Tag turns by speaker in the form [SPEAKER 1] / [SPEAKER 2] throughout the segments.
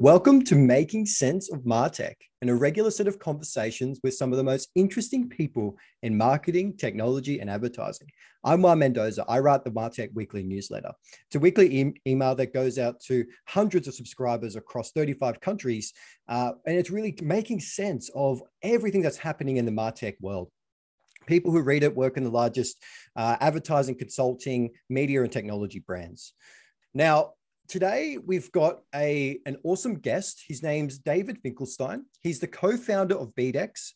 [SPEAKER 1] Welcome to Making Sense of Martech, an irregular set of conversations with some of the most interesting people in marketing, technology, and advertising. I'm Juan Mendoza. I write the Martech Weekly newsletter. It's a weekly e- email that goes out to hundreds of subscribers across 35 countries, uh, and it's really making sense of everything that's happening in the Martech world. People who read it work in the largest uh, advertising, consulting, media, and technology brands. Now, today we've got a an awesome guest. His name's David Finkelstein. He's the co-founder of BDEX.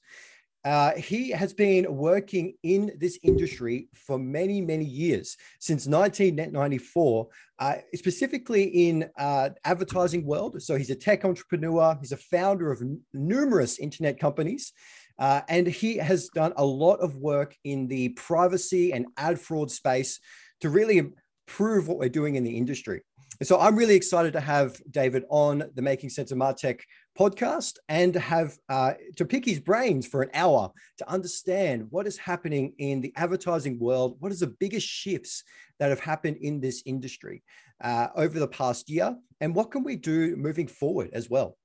[SPEAKER 1] Uh, he has been working in this industry for many, many years, since 1994, uh, specifically in uh, advertising world. So he's a tech entrepreneur. He's a founder of n- numerous internet companies. Uh, and he has done a lot of work in the privacy and ad fraud space to really prove what we're doing in the industry. So I'm really excited to have David on the Making Sense of Martech podcast and to have uh, to pick his brains for an hour to understand what is happening in the advertising world. What is the biggest shifts that have happened in this industry uh, over the past year, and what can we do moving forward as well?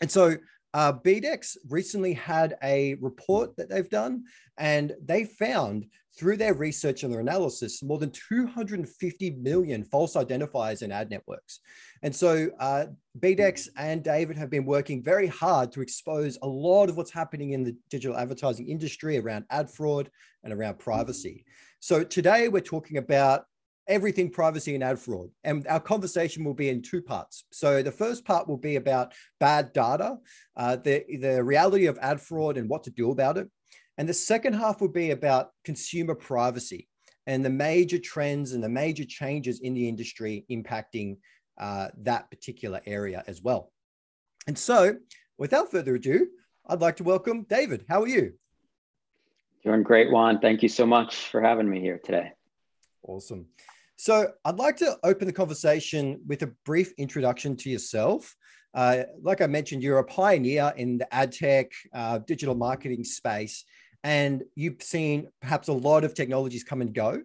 [SPEAKER 1] And so uh, BDEX recently had a report that they've done, and they found through their research and their analysis more than 250 million false identifiers in ad networks. And so uh, BDEX and David have been working very hard to expose a lot of what's happening in the digital advertising industry around ad fraud and around privacy. So today we're talking about everything privacy and ad fraud. And our conversation will be in two parts. So the first part will be about bad data, uh, the, the reality of ad fraud and what to do about it. And the second half will be about consumer privacy and the major trends and the major changes in the industry impacting uh, that particular area as well. And so, without further ado, I'd like to welcome David. How are you?
[SPEAKER 2] Doing great, Juan. Thank you so much for having me here today.
[SPEAKER 1] Awesome. So, I'd like to open the conversation with a brief introduction to yourself. Uh, like I mentioned, you're a pioneer in the ad tech, uh, digital marketing space, and you've seen perhaps a lot of technologies come and go.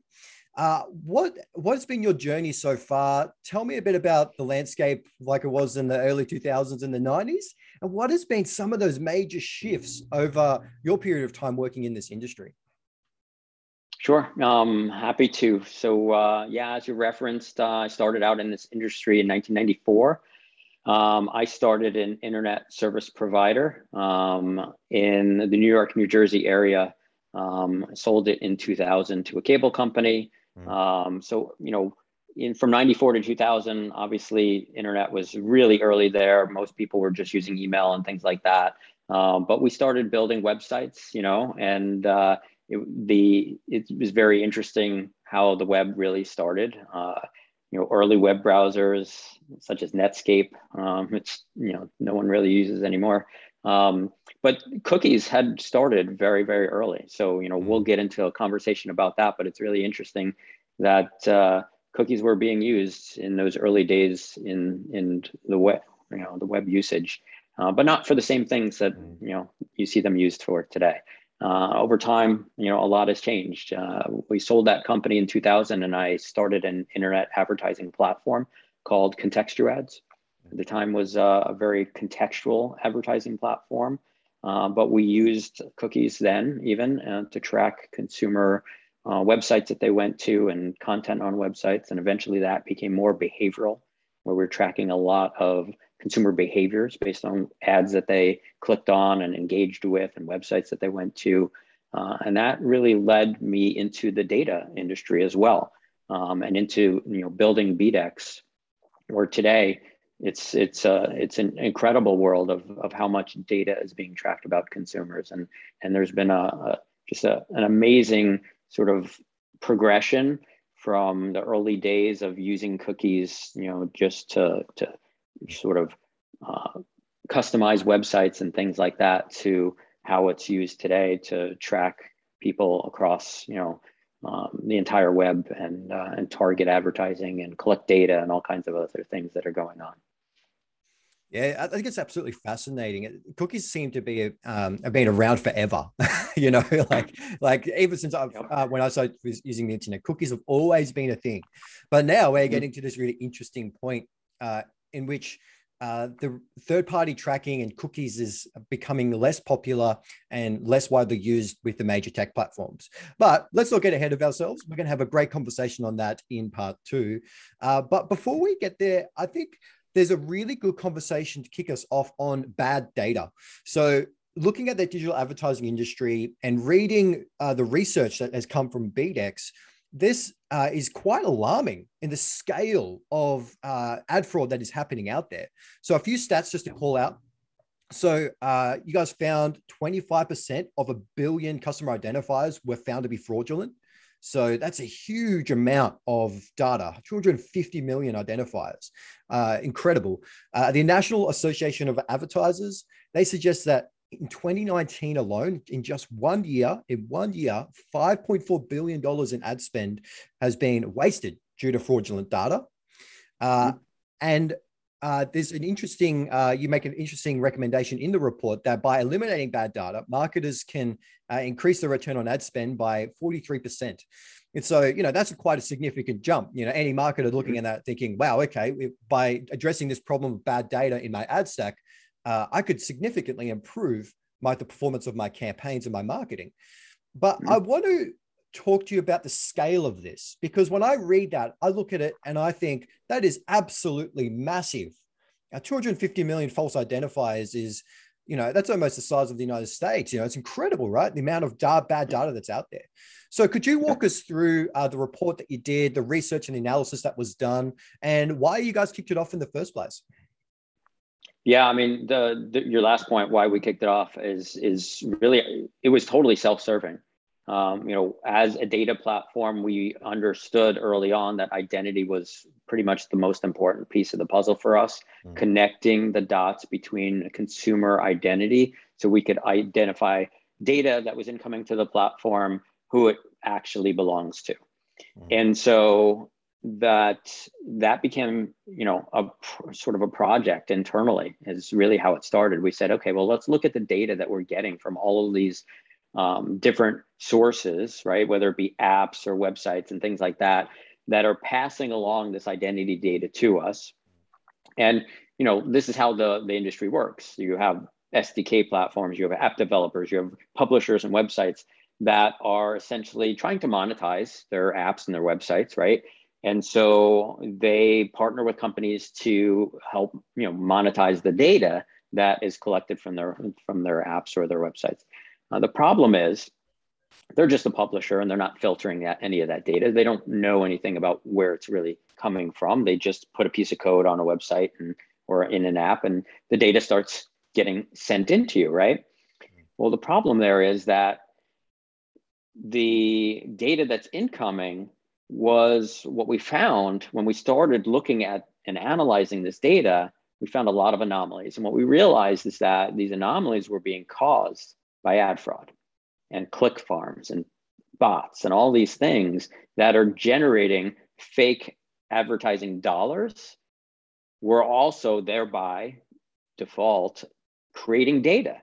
[SPEAKER 1] Uh, what what's been your journey so far? Tell me a bit about the landscape, like it was in the early 2000s and the 90s, and what has been some of those major shifts over your period of time working in this industry.
[SPEAKER 2] Sure, um, happy to. So, uh, yeah, as you referenced, uh, I started out in this industry in 1994. Um, I started an internet service provider um, in the New York, New Jersey area. Um, sold it in 2000 to a cable company. Mm. so, you know, in from 94 to 2000, obviously, internet was really early there. Most people were just using email and things like that. Um, but we started building websites, you know, and uh, it, the it was very interesting how the web really started. Uh, you know, early web browsers such as Netscape, um, which you know no one really uses anymore. Um, but cookies had started very very early, so you know we'll mm-hmm. get into a conversation about that. But it's really interesting that uh, cookies were being used in those early days in in the web, you know, the web usage, uh, but not for the same things that mm-hmm. you know you see them used for today uh, over time, you know, a lot has changed. Uh, we sold that company in 2000, and I started an internet advertising platform called Contextuads. At the time, was uh, a very contextual advertising platform, uh, but we used cookies then, even uh, to track consumer uh, websites that they went to and content on websites, and eventually that became more behavioral, where we're tracking a lot of consumer behaviors based on ads that they clicked on and engaged with and websites that they went to. Uh, and that really led me into the data industry as well um, and into you know building BDEX, where today it's it's uh, it's an incredible world of, of how much data is being tracked about consumers and and there's been a, a just a, an amazing sort of progression from the early days of using cookies you know just to to sort of uh, customize websites and things like that to how it's used today to track people across you know um, the entire web and uh, and target advertising and collect data and all kinds of other things that are going on.
[SPEAKER 1] Yeah, I think it's absolutely fascinating. Cookies seem to be um, have been around forever. you know, like like even since I uh, when I started using the internet, cookies have always been a thing. But now we're mm-hmm. getting to this really interesting point uh, in which uh, the third party tracking and cookies is becoming less popular and less widely used with the major tech platforms. But let's not get ahead of ourselves. We're going to have a great conversation on that in part two. Uh, but before we get there, I think there's a really good conversation to kick us off on bad data. So, looking at the digital advertising industry and reading uh, the research that has come from BDEX, this uh, is quite alarming in the scale of uh, ad fraud that is happening out there. So, a few stats just to call out. So, uh, you guys found 25% of a billion customer identifiers were found to be fraudulent. So, that's a huge amount of data 250 million identifiers. Uh, incredible. Uh, the National Association of Advertisers, they suggest that in 2019 alone, in just one year, in one year, $5.4 billion in ad spend has been wasted due to fraudulent data. Uh, mm-hmm. and uh, there's an interesting, uh, you make an interesting recommendation in the report that by eliminating bad data, marketers can uh, increase the return on ad spend by 43%. And so, you know, that's quite a significant jump. You know, any marketer looking mm-hmm. at that thinking, wow, okay, by addressing this problem of bad data in my ad stack, uh, I could significantly improve my the performance of my campaigns and my marketing. But mm-hmm. I want to talk to you about the scale of this because when I read that, I look at it and I think that is absolutely massive. Now, 250 million false identifiers is, you know, that's almost the size of the United States. You know, it's incredible, right? The amount of da- bad data that's out there. So, could you walk us through uh, the report that you did, the research and analysis that was done, and why you guys kicked it off in the first place?
[SPEAKER 2] Yeah, I mean, the, the, your last point, why we kicked it off, is is really it was totally self-serving. Um, you know, as a data platform, we understood early on that identity was pretty much the most important piece of the puzzle for us, mm. connecting the dots between consumer identity, so we could identify data that was incoming to the platform, who it actually belongs to. Mm. And so that that became you know a sort of a project internally is really how it started. We said okay well let's look at the data that we're getting from all of these um, different sources right? Whether it be apps or websites and things like that that are passing along this identity data to us. And you know this is how the the industry works. You have sdk platforms you have app developers you have publishers and websites that are essentially trying to monetize their apps and their websites right and so they partner with companies to help you know monetize the data that is collected from their from their apps or their websites. Uh, the problem is they're just a publisher and they're not filtering that, any of that data. They don't know anything about where it's really coming from. They just put a piece of code on a website and or in an app and the data starts getting sent into you right? Well the problem there is that the data that's incoming was what we found when we started looking at and analyzing this data, we found a lot of anomalies. And what we realized is that these anomalies were being caused by ad fraud and click farms and bots and all these things that are generating fake advertising dollars were also thereby default creating data.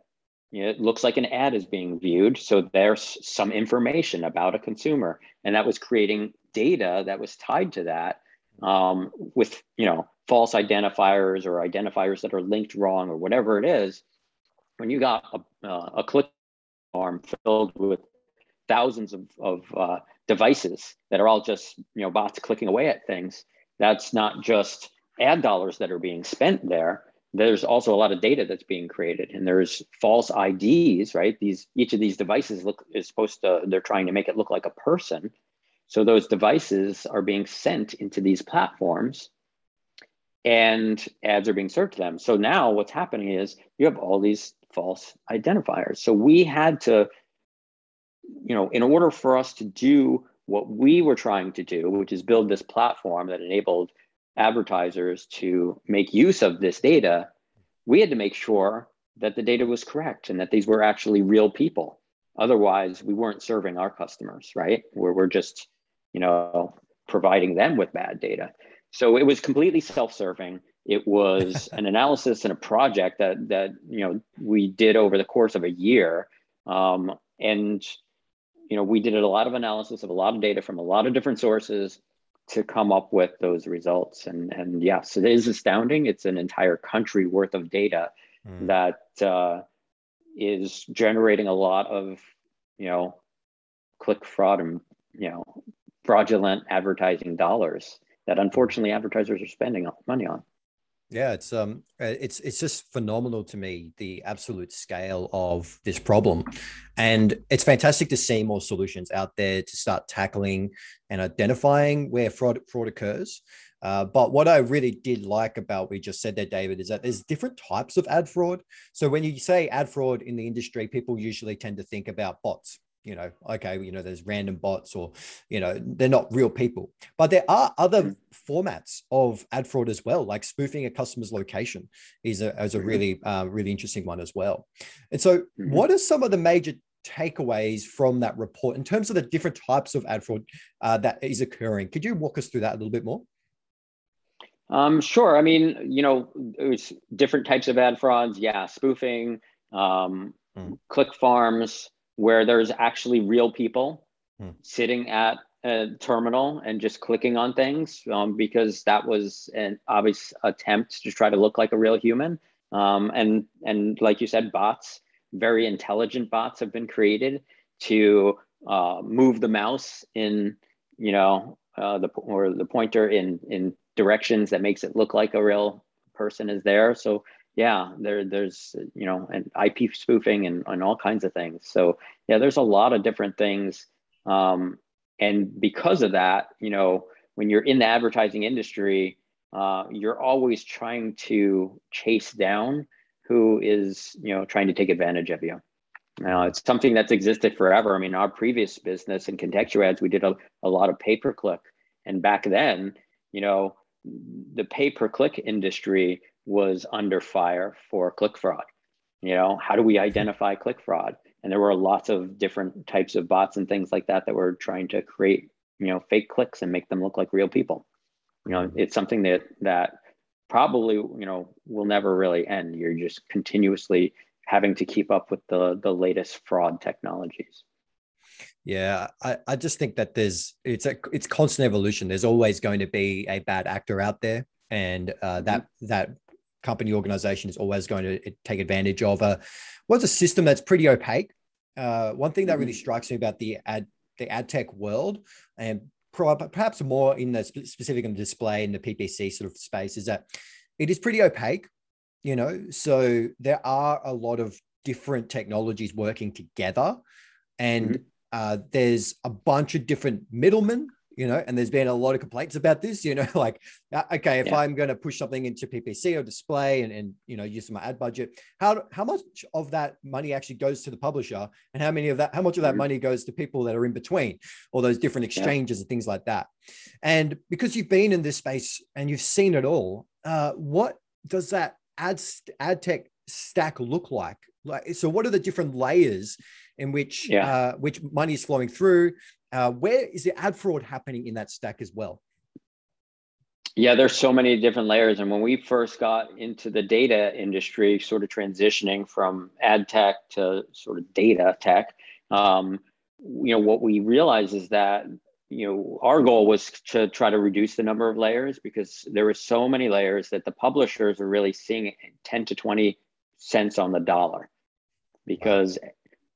[SPEAKER 2] You know, it looks like an ad is being viewed. So there's some information about a consumer, and that was creating data that was tied to that um, with you know false identifiers or identifiers that are linked wrong or whatever it is when you got a, uh, a click farm filled with thousands of, of uh, devices that are all just you know bots clicking away at things that's not just ad dollars that are being spent there. There's also a lot of data that's being created and there's false ids right? These each of these devices look is supposed to they're trying to make it look like a person so those devices are being sent into these platforms and ads are being served to them. So now what's happening is you have all these false identifiers. So we had to, you know, in order for us to do what we were trying to do, which is build this platform that enabled advertisers to make use of this data, we had to make sure that the data was correct and that these were actually real people. Otherwise, we weren't serving our customers, right? Where we're just you know, providing them with bad data. So it was completely self-serving. It was an analysis and a project that that you know we did over the course of a year, um, and you know we did a lot of analysis of a lot of data from a lot of different sources to come up with those results. And and yes, it is astounding. It's an entire country worth of data mm. that uh, is generating a lot of you know click fraud and you know fraudulent advertising dollars that unfortunately advertisers are spending money on.
[SPEAKER 1] Yeah, it's um, uh, it's it's just phenomenal to me the absolute scale of this problem, and it's fantastic to see more solutions out there to start tackling and identifying where fraud fraud occurs. Uh, but what I really did like about what we just said there, David, is that there's different types of ad fraud. So when you say ad fraud in the industry, people usually tend to think about bots, you know okay you know there's random bots or you know they're not real people but there are other mm-hmm. formats of ad fraud as well like spoofing a customer's location is a, is a mm-hmm. really uh, really interesting one as well and so mm-hmm. what are some of the major takeaways from that report in terms of the different types of ad fraud uh, that is occurring could you walk us through that a little bit more
[SPEAKER 2] um, sure i mean you know it's different types of ad frauds yeah spoofing um, mm. click farms where there's actually real people hmm. sitting at a terminal and just clicking on things um, because that was an obvious attempt to try to look like a real human. Um, and and like you said, bots, very intelligent bots have been created to uh, move the mouse in, you know, uh, the or the pointer in in directions that makes it look like a real person is there. So yeah, there there's you know and IP spoofing and, and all kinds of things. So yeah, there's a lot of different things. Um, and because of that, you know, when you're in the advertising industry, uh, you're always trying to chase down who is you know trying to take advantage of you. Now it's something that's existed forever. I mean, our previous business in contextual ads, we did a, a lot of pay per click, and back then, you know, the pay per click industry was under fire for click fraud. You know, how do we identify click fraud? And there were lots of different types of bots and things like that that were trying to create, you know, fake clicks and make them look like real people. You know, it's something that that probably, you know, will never really end. You're just continuously having to keep up with the the latest fraud technologies.
[SPEAKER 1] Yeah, I, I just think that there's it's a it's constant evolution. There's always going to be a bad actor out there, and uh, that mm-hmm. that company organization is always going to take advantage of a what's a system that's pretty opaque. Uh, one thing that really mm-hmm. strikes me about the ad the ad tech world and perhaps more in the specific and display in the PPC sort of space is that it is pretty opaque, you know. So there are a lot of different technologies working together, and mm-hmm. uh, there's a bunch of different middlemen you know, and there's been a lot of complaints about this, you know, like, uh, okay, if yeah. I'm going to push something into PPC or display and, and, you know, use my ad budget, how, how much of that money actually goes to the publisher and how many of that, how much of that mm-hmm. money goes to people that are in between all those different exchanges yeah. and things like that. And because you've been in this space and you've seen it all, uh, what does that ad, ad tech stack look like? Like, so what are the different layers in which, yeah. uh, which money is flowing through uh, where is the ad fraud happening in that stack as well?
[SPEAKER 2] Yeah, there's so many different layers. And when we first got into the data industry, sort of transitioning from ad tech to sort of data tech, um, you know, what we realized is that, you know, our goal was to try to reduce the number of layers because there were so many layers that the publishers are really seeing 10 to 20 cents on the dollar because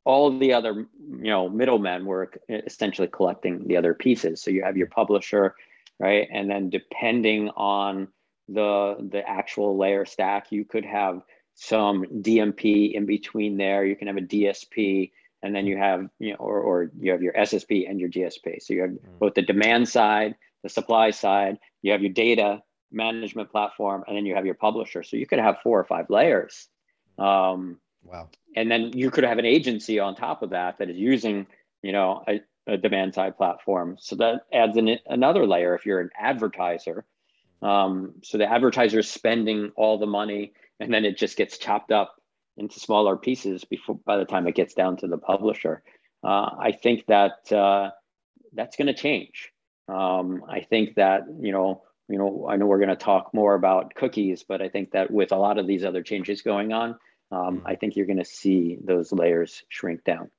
[SPEAKER 2] all the other you know middlemen were essentially collecting the other pieces. So you have your publisher right? And then depending on the the actual layer stack you could have some dmp in between there. You can have a dsp and then you have you know or, or you have your ssp and your dsp so you have mm. both the demand side the supply side you have your data management platform and then you have your publisher. So you could have four or five layers. Um,
[SPEAKER 1] Wow.
[SPEAKER 2] And then you could have an agency on top of that that is using, you know, a, a demand side platform. So that adds in another layer if you're an advertiser. Um, so the advertiser is spending all the money and then it just gets chopped up into smaller pieces before by the time it gets down to the publisher. Uh, I think that uh, that's going to change. Um, I think that you know, you know, I know we're going to talk more about cookies, but I think that with a lot of these other changes going on, um, I think you're going to see those layers shrink down.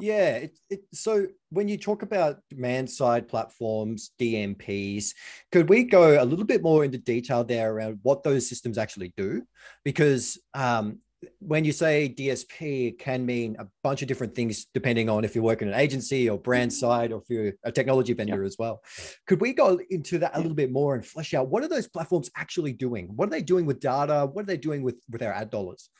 [SPEAKER 1] Yeah. It, it, so when you talk about demand side platforms, DMPs, could we go a little bit more into detail there around what those systems actually do? Because um, when you say DSP, it can mean a bunch of different things depending on if you're working an agency or brand side or if you're a technology vendor yeah. as well. Could we go into that a little bit more and flesh out what are those platforms actually doing? What are they doing with data? What are they doing with with our ad dollars?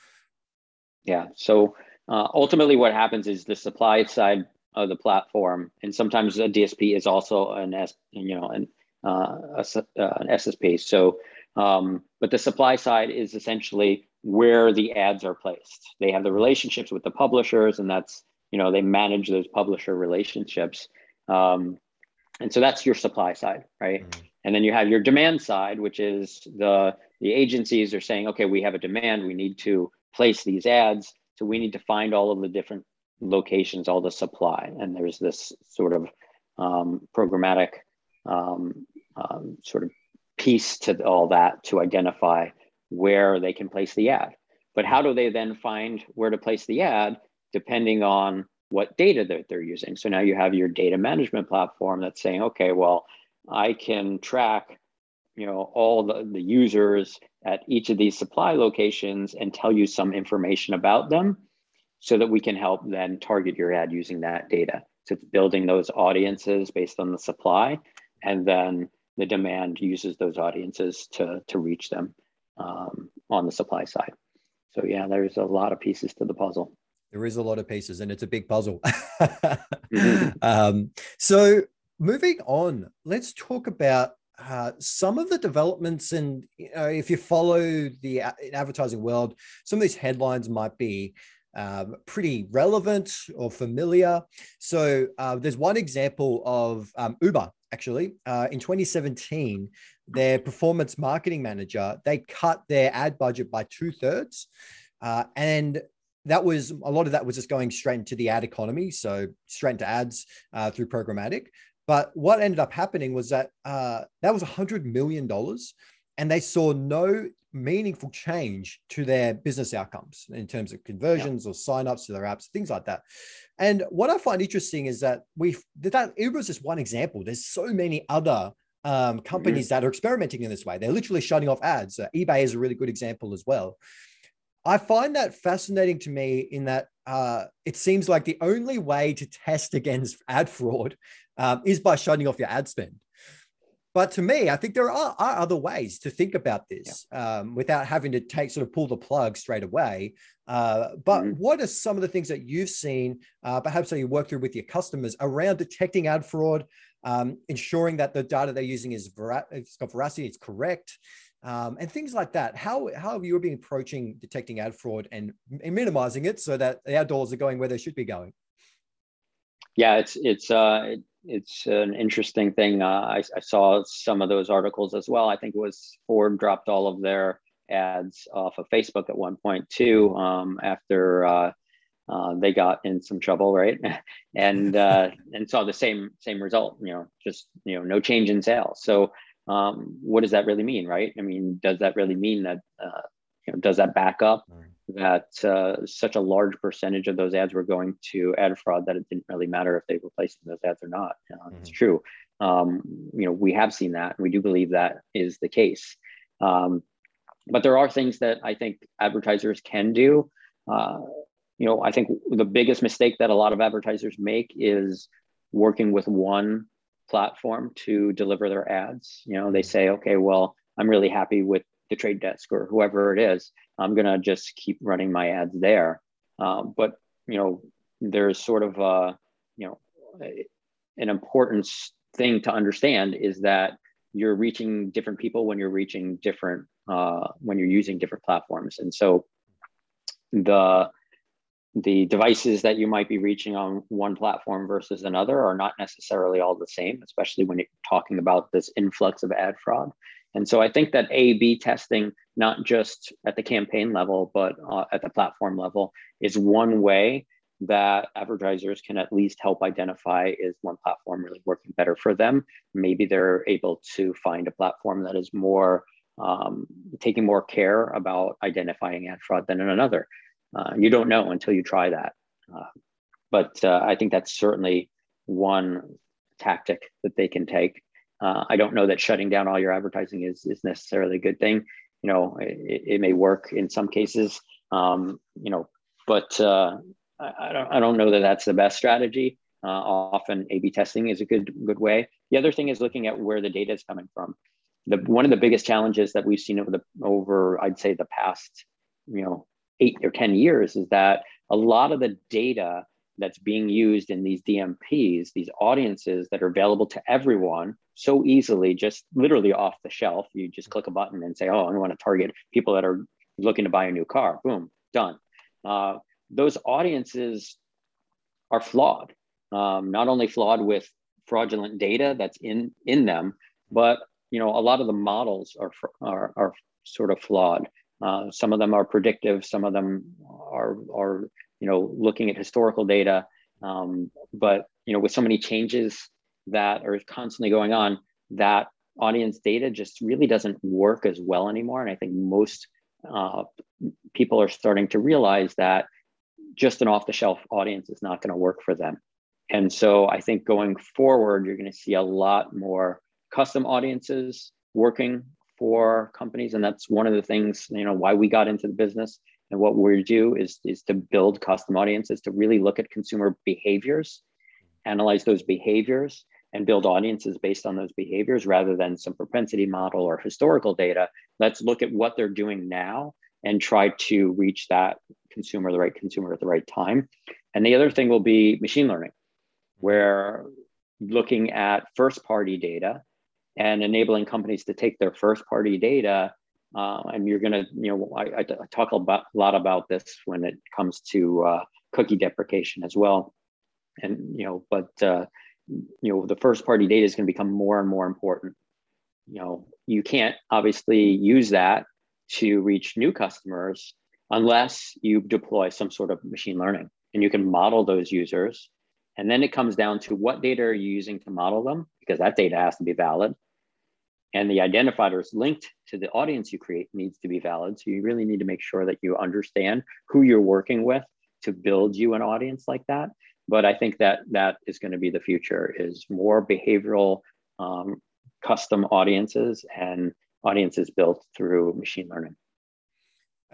[SPEAKER 2] Yeah. So uh, ultimately, what happens is the supply side of the platform, and sometimes a DSP is also an S, you know, an uh, a, uh, an SSP. So, um, but the supply side is essentially where the ads are placed. They have the relationships with the publishers, and that's you know they manage those publisher relationships. Um, and so that's your supply side, right? Mm-hmm. And then you have your demand side, which is the the agencies are saying, okay, we have a demand, we need to place these ads, so we need to find all of the different locations, all the supply, and there's this sort of um, programmatic um, um, sort of piece to all that to identify where they can place the ad. But how do they then find where to place the ad depending on what data that they're using? So now you have your data management platform that's saying, okay, well, I can track you know all the, the users at each of these supply locations and tell you some information about them so that we can help then target your ad using that data so it's building those audiences based on the supply and then the demand uses those audiences to to reach them um, on the supply side. So yeah, there's a lot of pieces to the puzzle.
[SPEAKER 1] There is a lot of pieces, and it's a big puzzle. mm-hmm. um, so moving on, let's talk about uh, some of the developments and you know, if you follow the advertising world some of these headlines might be um, pretty relevant or familiar so uh, there's one example of um, uber actually uh, in 2017 their performance marketing manager, they cut their ad budget by two thirds. Uh, and that was a lot of that was just going straight into the ad economy. So straight into ads uh, through programmatic. But what ended up happening was that uh, that was $100 million and they saw no meaningful change to their business outcomes in terms of conversions yeah. or signups to their apps, things like that. And what I find interesting is that we that Uber is just one example. There's so many other um, companies mm-hmm. that are experimenting in this way. They're literally shutting off ads. Uh, eBay is a really good example as well. I find that fascinating to me in that uh, it seems like the only way to test against ad fraud um, is by shutting off your ad spend. But to me, I think there are, are other ways to think about this yeah. um, without having to take sort of pull the plug straight away. Uh, but mm-hmm. what are some of the things that you've seen, uh, perhaps that you work through with your customers around detecting ad fraud, um, ensuring that the data they're using is vera- it's got veracity, it's correct, um, and things like that. How, how have you been approaching detecting ad fraud and, and minimizing it so that the ad dollars are going where they should be going?
[SPEAKER 2] Yeah, it's it's uh, it, it's an interesting thing. Uh, I, I saw some of those articles as well. I think it was Ford dropped all of their ads off of Facebook at one point too um, after uh, uh, they got in some trouble, right? and uh, and saw the same same result. You know, just you know, no change in sales. So, um, what does that really mean, right? I mean, does that really mean that uh, you know, does that back up that uh, such a large percentage of those ads were going to ad fraud that it didn't really matter if they were placing those ads or not? mm-hmm. It's true. Um, you know, we have seen that, we do believe that is the case. Um, but there are things that I think advertisers can do. Uh, you know, I think the biggest mistake that a lot of advertisers make is working with one platform to deliver their ads. You know, they say, okay, well, I'm really happy with the trade desk or whoever it is. I'm going to just keep running my ads there. Um, but, you know, there's sort of, a, you know, an important thing to understand is that you're reaching different people when you're reaching different, uh, when you're using different platforms. And so the, the devices that you might be reaching on one platform versus another are not necessarily all the same, especially when you're talking about this influx of ad fraud. And so I think that A B testing, not just at the campaign level, but uh, at the platform level, is one way that advertisers can at least help identify is one platform really working better for them. Maybe they're able to find a platform that is more um, taking more care about identifying ad fraud than in another. Uh, you don't know until you try that. Uh, but uh, I think that's certainly one tactic that they can take. Uh, I don't know that shutting down all your advertising is is necessarily a good thing. You know, it, it may work in some cases. Um, you know, but uh, I, I, don't I don't know that that's the best strategy. Often, A/B testing is a good good way. The other thing is looking at where the data is coming from. The one of the biggest challenges that we've seen over the over I'd say the past you know eight or ten years is that a lot of the data that's being used in these DMPs, these audiences that are available to everyone so easily, just literally off the shelf. You just click a button and say, oh, I want to target people that are looking to buy a new car. Boom, done. Uh, those audiences are flawed. Um, not only flawed with fraudulent data that's in in them, but you know a lot of the models are are, are sort of flawed. Uh, some of them are predictive. Some of them are are you know, looking at historical data. Um, but you know, with so many changes that are constantly going on, that audience data just really doesn't work as well anymore. And I think most uh, people are starting to realize that just an off-the-shelf audience is not going to work for them. And so I think going forward, you're going to see a lot more custom audiences working for companies, and that's one of the things you know why we got into the business and what we do is, is to build custom audiences to really look at consumer behaviors, analyze those behaviors, and build audiences based on those behaviors rather than some propensity model or historical data. Let's look at what they're doing now and try to reach that consumer, the right consumer at the right time. And the other thing will be machine learning, where looking at first party data and enabling companies to take their first party data uh, and you're going to, you know, I, I, talk a lot about this when it comes to uh, cookie deprecation as well. And, you know, but, uh, you know, the first party data is going to become more and more important. You know, you can't obviously use that to reach new customers unless you deploy some sort of machine learning and you can model those users. And then it comes down to what data are you using to model them because that data has to be valid and the identifiers linked to the audience you create needs to be valid. So you really need to make sure that you understand who you're working with to build you an audience like that. But I think that that is going to be the future is more behavioral um, custom audiences and audiences built through machine learning.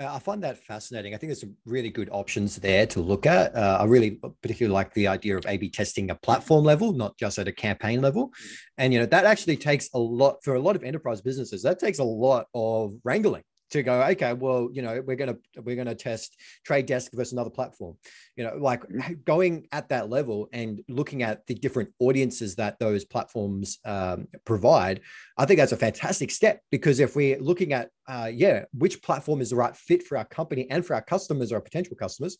[SPEAKER 1] Uh, I find that fascinating. I think there's some really good options there to look at. Uh, I really particularly like the idea of A/B testing a platform level, not just at a campaign level. Mm-hmm. And you know that actually takes a lot for a lot of enterprise businesses. That takes a lot of wrangling to go okay well you know we're going to we're going to test trade desk versus another platform you know like mm-hmm. going at that level and looking at the different audiences that those platforms um, provide i think that's a fantastic step because if we're looking at uh, yeah which platform is the right fit for our company and for our customers or our potential customers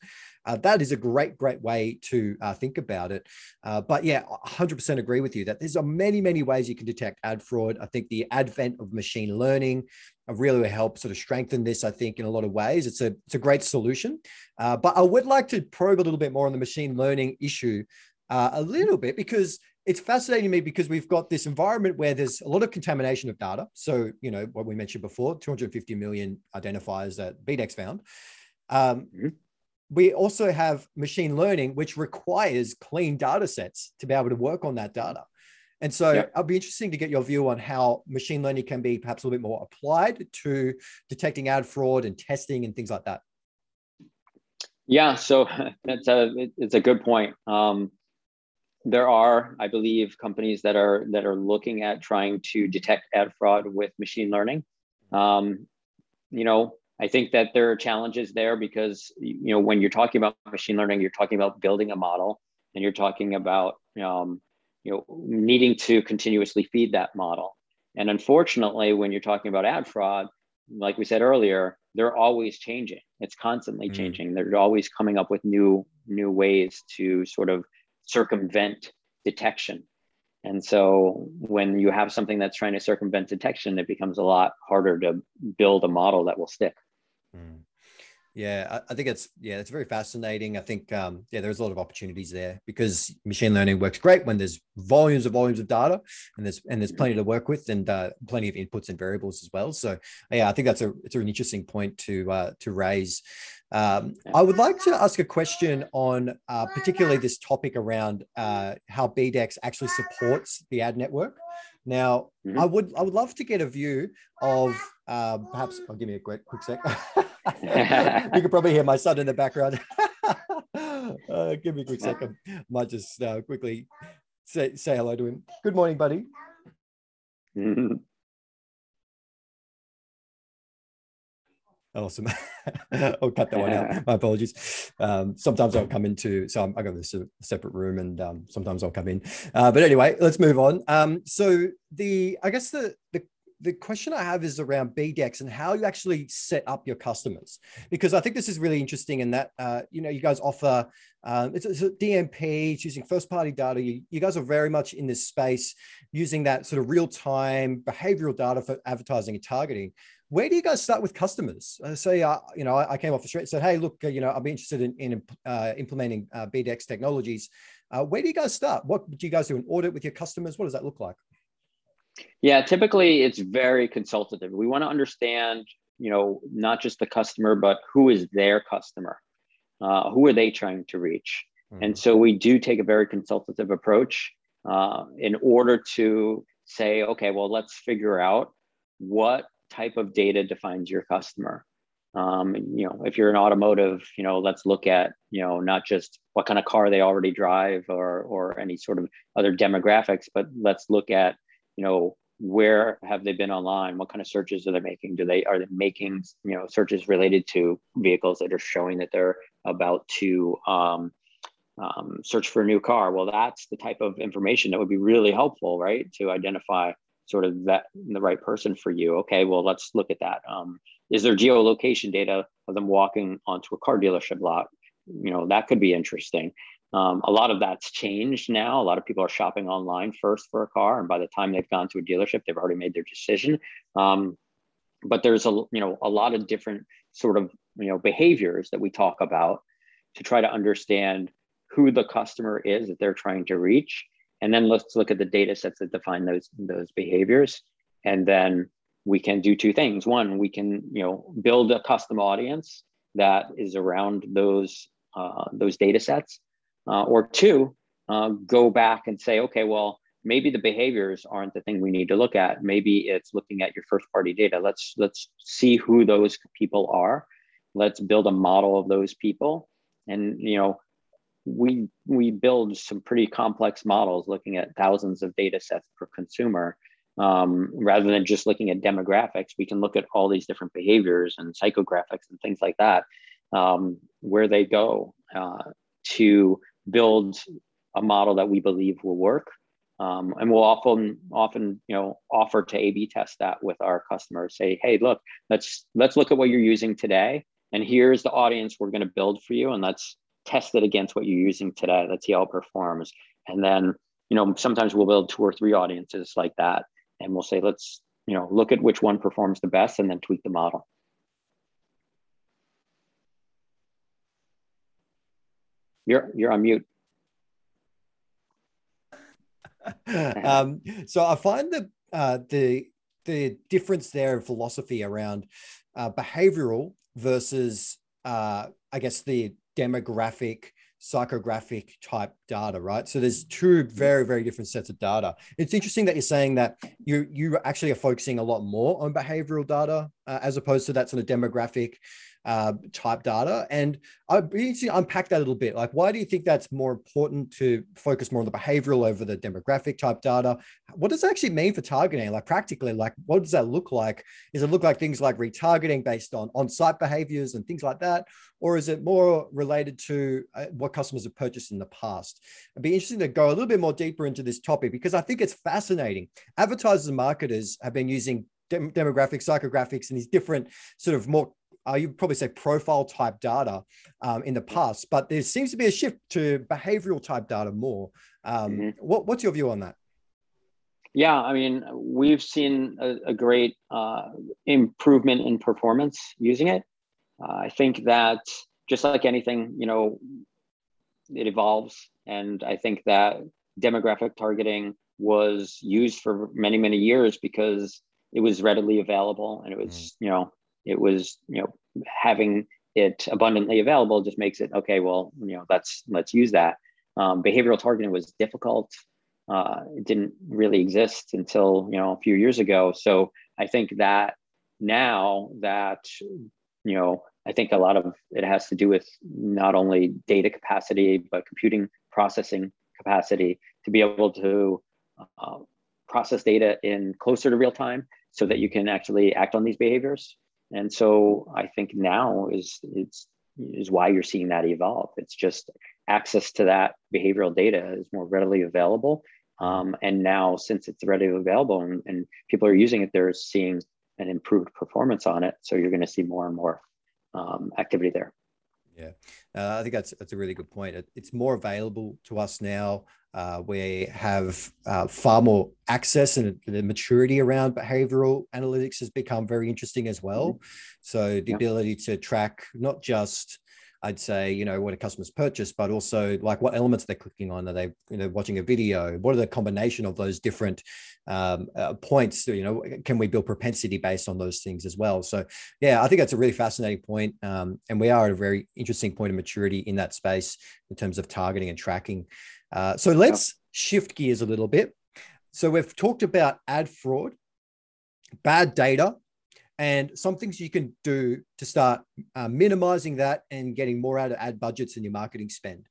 [SPEAKER 1] uh, that is a great great way to uh, think about it uh, but yeah 100% agree with you that there's many many ways you can detect ad fraud i think the advent of machine learning really will help sort of strengthen this, I think, in a lot of ways. It's a, it's a great solution. Uh, but I would like to probe a little bit more on the machine learning issue uh, a little bit because it's fascinating to me because we've got this environment where there's a lot of contamination of data. So, you know, what we mentioned before 250 million identifiers that BDEX found. Um, mm-hmm. We also have machine learning, which requires clean data sets to be able to work on that data. And so yep. I'll be interesting to get your view on how machine learning can be perhaps a little bit more applied to detecting ad fraud and testing and things like that.
[SPEAKER 2] Yeah, so that's a it's a good point. Um, there are, I believe, companies that are that are looking at trying to detect ad fraud with machine learning. Um, you know, I think that there are challenges there because you know when you're talking about machine learning, you're talking about building a model, and you're talking about um, you know, needing to continuously feed that model. And unfortunately, when you're talking about ad fraud, like we said earlier, they're always changing. It's constantly mm. changing. They're always coming up with new new ways to sort of circumvent detection. And so when you have something that's trying to circumvent detection, it becomes a lot harder to build a model that will stick. Mm.
[SPEAKER 1] Yeah, I, I, think it's yeah, it's very fascinating. I think um, yeah, there's a lot of opportunities there because machine learning works great when there's volumes of volumes of data and there's and there's plenty to work with and uh, plenty of inputs and variables as well. So yeah, I think that's a it's an interesting point to uh, to raise. Um, I would like to ask a question on uh, particularly this topic around uh, how BDEX actually supports the ad network. Now, mm-hmm. I would I would love to get a view of uh, perhaps. I'll oh, give me a quick quick sec. you can probably hear my son in the background. uh, give me a quick second. Might just uh, quickly say say hello to him. Good morning, buddy. Awesome. I'll cut that one out. My apologies. Um, sometimes I'll come into, so I'm, I got this separate room and um, sometimes I'll come in. Uh, but anyway, let's move on. Um, so the, I guess the, the the question I have is around BDEX and how you actually set up your customers, because I think this is really interesting in that, uh, you know, you guys offer, um, it's, it's, a DMP, it's using first party data. You, you guys are very much in this space using that sort of real time behavioral data for advertising and targeting. Where do you guys start with customers? Uh, say, uh, you know, I, I, came off the street and said, hey, look, uh, you know, I'd be interested in, in uh, implementing uh, BDEX technologies. where do you guys start? What do you guys do an audit with your customers? What does that look like?
[SPEAKER 2] Yeah, typically it's very consultative. We want to understand, you know, not just the customer, but who is their customer? Uh, who are they trying to reach? Mm-hmm. And so we do take a very consultative approach uh, in order to say, okay, well, let's figure out what type of data defines your customer. Um, you know, if you're an automotive, you know, let's look at, you know, not just what kind of car they already drive or or any sort of other demographics, but let's look at you know where have they been online? What kind of searches are they making? Do they are they making you know searches related to vehicles that are showing that they're about to um, um, search for a new car? Well that's the type of information that would be really helpful right to identify sort of that the right person for you. Okay well let's look at that. Um, is there geolocation data of them walking onto a car dealership lot? You know that could be interesting. Um, a lot of that's changed now. A lot of people are shopping online first for a car, and by the time they've gone to a dealership, they've already made their decision. Um, but there's a you know a lot of different sort of you know behaviors that we talk about to try to understand who the customer is that they're trying to reach, and then let's look at the data sets that define those those behaviors, and then we can do two things. One, we can you know build a custom audience that is around those uh, those data sets uh, or two, uh, go back and say, okay, well, maybe the behaviors aren't the thing we need to look at. Maybe it's looking at your first party data. Let's let's see who those people are. Let's build a model of those people. And you know, we we build some pretty complex models looking at thousands of data sets per consumer. Um, rather than just looking at demographics, we can look at all these different behaviors and psychographics and things like that, um, where they go uh, to build a model that we believe will work. Um, and we'll often often you know offer to A/B test that with our customers. Say, hey, look, let's let's look at what you're using today, and here's the audience we're going to build for you, and let's test it against what you're using today. Let's see how it performs, and then you know sometimes we'll build two or three audiences like that, and we'll say, let's you know look at which one performs the best, and then tweak the model. You're you're on mute.
[SPEAKER 1] um, so I find that uh, the the difference there in philosophy around uh, behavioral versus uh, I guess the demographic psychographic type data, right? So there's two very, very different sets of data. It's interesting that you're saying that you you actually are focusing a lot more on behavioral data uh, as opposed to that sort of demographic uh, type data. And I'd be interested to unpack that a little bit. Like, why do you think that's more important to focus more on the behavioral over the demographic type data? What does that actually mean for targeting? Like, practically, like, what does that look like? Does it look like things like retargeting based on on site behaviors and things like that? Or is it more related to uh, what customers have purchased in the past? It'd be interesting to go a little bit more deeper into this topic because I think it's fascinating. Advertisers and marketers have been using demographics, psychographics, and these different sort of more uh, you probably say profile type data um, in the past, but there seems to be a shift to behavioral type data more. Um, mm-hmm. what, what's your view on that?
[SPEAKER 2] Yeah, I mean, we've seen a, a great uh, improvement in performance using it. I think that just like anything, you know, it evolves. And I think that demographic targeting was used for many, many years because it was readily available and it was, mm. you know, it was, you know, having it abundantly available just makes it okay. Well, you know, let's let's use that. Um, behavioral targeting was difficult. Uh, it didn't really exist until you know a few years ago. So I think that now that you know I think a lot of it has to do with not only data capacity, but computing processing capacity to be able to uh, process data in closer to real time so that you can actually act on these behaviors. And so I think now is, is, is why you're seeing that evolve. It's just access to that behavioral data is more readily available. Um, and now, since it's readily available and, and people are using it, they're seeing an improved performance on it. So you're going to see more and more um, activity there.
[SPEAKER 1] Yeah, uh, I think that's that's a really good point. It, it's more available to us now. Uh, we have uh, far more access, and the maturity around behavioral analytics has become very interesting as well. Mm-hmm. So the yeah. ability to track not just I'd say, you know, what a customer's purchased, but also like what elements they're clicking on. Are they, you know, watching a video? What are the combination of those different um, uh, points? You know, can we build propensity based on those things as well? So, yeah, I think that's a really fascinating point. Um, and we are at a very interesting point of maturity in that space in terms of targeting and tracking. Uh, so let's shift gears a little bit. So we've talked about ad fraud, bad data, and some things you can do to start uh, minimizing that and getting more out of ad budgets in your marketing spend.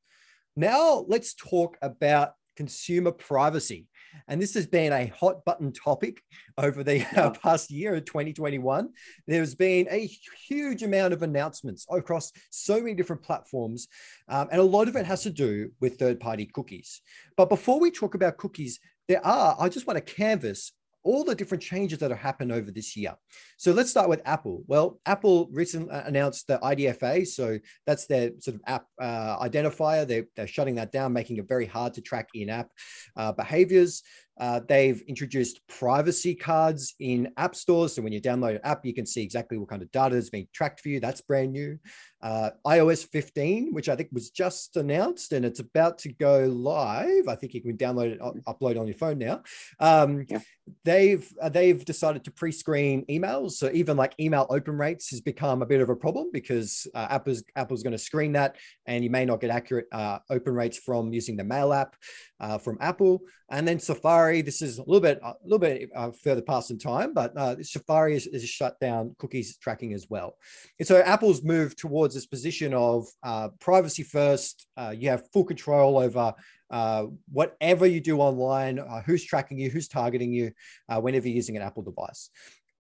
[SPEAKER 1] Now, let's talk about consumer privacy. And this has been a hot button topic over the uh, past year of 2021. There's been a huge amount of announcements across so many different platforms, um, and a lot of it has to do with third party cookies. But before we talk about cookies, there are, I just want to canvas all the different changes that have happened over this year. So let's start with Apple. Well, Apple recently announced the IDFA. So that's their sort of app uh, identifier. They're, they're shutting that down, making it very hard to track in app uh, behaviors. Uh, they've introduced privacy cards in app stores. So when you download an app, you can see exactly what kind of data is being tracked for you. That's brand new. Uh, iOS 15, which I think was just announced and it's about to go live. I think you can download it, upload on your phone now. Um, yeah. They've uh, they've decided to pre-screen emails, so even like email open rates has become a bit of a problem because uh, Apple's Apple's going to screen that, and you may not get accurate uh, open rates from using the Mail app uh, from Apple. And then Safari, this is a little bit a little bit uh, further past in time, but Safari is, is shut down cookies tracking as well. And so Apple's moved towards this position of uh, privacy first. Uh, you have full control over uh, whatever you do online, uh, who's tracking you, who's targeting you, uh, whenever you're using an Apple device.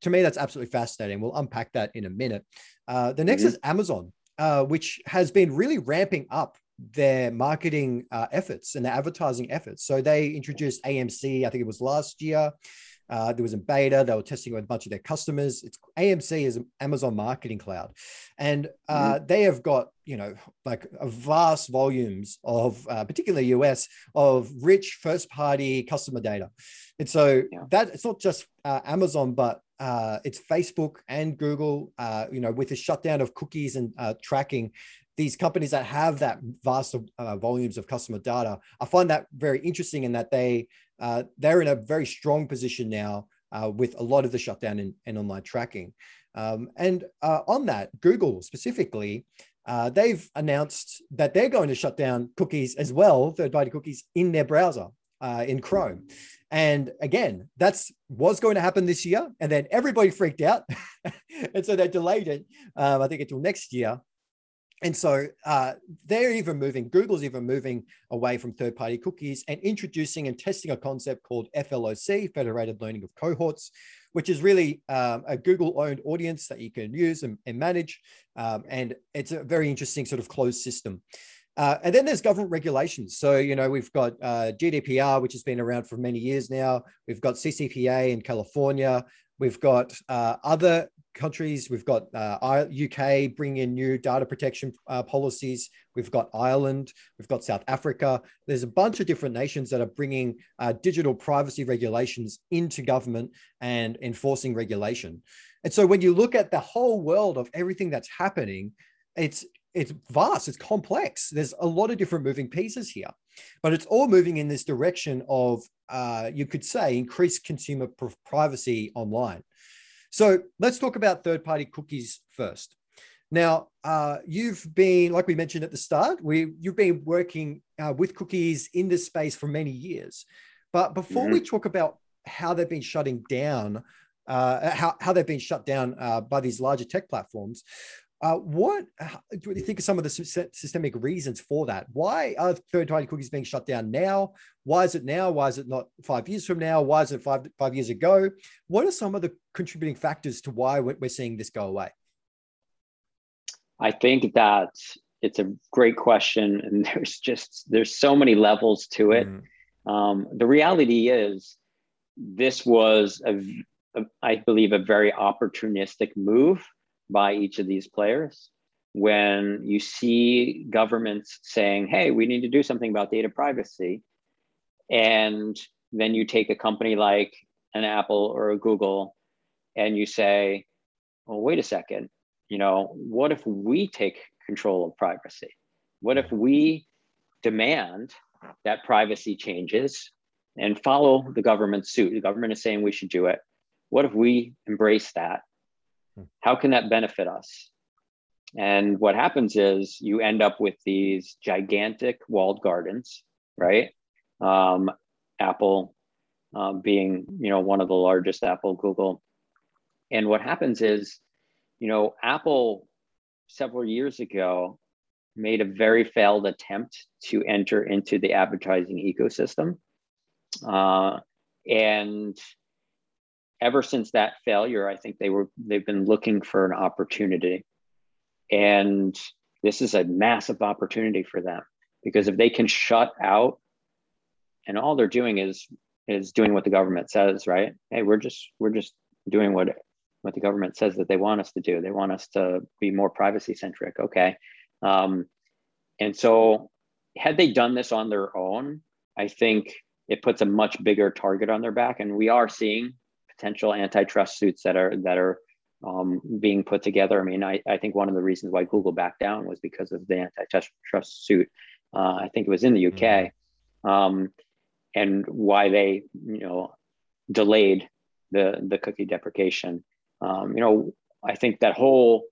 [SPEAKER 1] To me, that's absolutely fascinating. We'll unpack that in a minute. Uh, the next mm-hmm. is Amazon, which has been really ramping up their marketing efforts and their advertising efforts. So they introduced AMC, I think it was last year. Uh, there was in beta. They were testing with a bunch of their customers. It's AMC is Amazon Marketing Cloud, and uh, mm-hmm. they have got you know like vast volumes of, uh, particularly US, of rich first party customer data. And so yeah. that it's not just uh, Amazon, but uh, it's Facebook and Google. Uh, you know, with the shutdown of cookies and tracking, these companies that have that vast uh, volumes of customer data, I find that very interesting in that they uh, they're in a very strong position now uh, with a lot of the shutdown and, online tracking. Um, and uh, on that, Google specifically, uh, they've announced that they're going to shut down cookies as well, third-party cookies in their browser uh, in Chrome. And again, that's was going to happen this year, and then everybody freaked out, and so they delayed it. Um, I think until next year and so uh, they're even moving, Google's even moving away from third party cookies and introducing and testing a concept called FLOC, Federated Learning of Cohorts, which is really um, a Google owned audience that you can use and, and manage. Um, and it's a very interesting sort of closed system. Uh, and then there's government regulations. So, you know, we've got uh, GDPR, which has been around for many years now. We've got CCPA in California. We've got uh, other countries. We've got uh, UK bringing in new data protection uh, policies. We've got Ireland. We've got South Africa. There's a bunch of different nations that are bringing uh, digital privacy regulations into government and enforcing regulation. And so when you look at the whole world of everything that's happening, it's it's vast, it's complex. There's a lot of different moving pieces here, but it's all moving in this direction of, uh, you could say, increased consumer pr- privacy online. So let's talk about third party cookies first. Now, uh, you've been, like we mentioned at the start, we you've been working uh, with cookies in this space for many years. But before mm-hmm. we talk about how they've been shutting down, uh, how, how they've been shut down uh, by these larger tech platforms, uh, what do you think are some of the systemic reasons for that? Why are third-party cookies being shut down now? Why is it now? Why is it not five years from now? Why is it five five years ago? What are some of the contributing factors to why we're seeing this go away?
[SPEAKER 2] I think that it's a great question, and there's just there's so many levels to it. Mm. Um, the reality is, this was a, a, I believe, a very opportunistic move by each of these players when you see governments saying, hey, we need to do something about data privacy. And then you take a company like an Apple or a Google and you say, well, wait a second, you know, what if we take control of privacy? What if we demand that privacy changes and follow the government's suit? The government is saying we should do it. What if we embrace that how can that benefit us? And what happens is you end up with these gigantic walled gardens, right? Um, Apple um, being, you know, one of the largest, Apple, Google. And what happens is, you know, Apple several years ago made a very failed attempt to enter into the advertising ecosystem. Uh, and ever since that failure, I think they were they've been looking for an opportunity. And this is a massive opportunity for them because if they can shut out and all they're doing is is doing what the government says, right? Hey, we're just we're just doing what what the government says that they want us to do. They want us to be more privacy centric. Okay. Um, and so had they done this on their own, I think it puts a much bigger target on their back. And we are seeing potential antitrust suits that are that are um, being put together. I mean, I, I think one of the reasons why Google backed down was because of the antitrust suit. Uh, I think it was in the UK, mm-hmm. um, and why they you know delayed the the cookie deprecation. Um, you know, I think that whole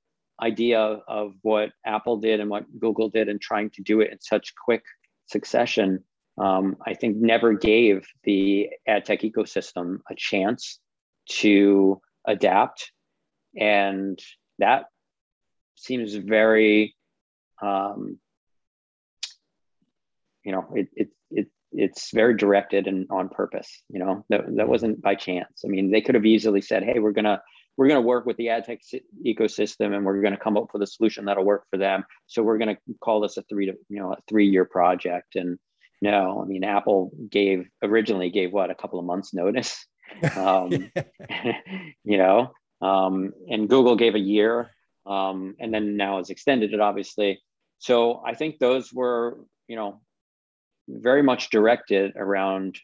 [SPEAKER 2] idea of what Apple did and what Google did and trying to do it in such quick succession, um, I think never gave the ad tech ecosystem a chance to adapt. And that seems very, um, you know, it, it, it, it's very directed and on purpose. You know, that, that wasn't by chance. I mean, they could have easily said, hey, we're going to, we're going to work with the ad tech ecosystem and we're going to come up with a solution that'll work for them. So we're going to call this a three to, you know, a three year project. And no, I mean, Apple gave originally gave what a couple of months notice um, you know, um, and Google gave a year, um, and then now has extended it, obviously. So I think those were, you know, very much directed around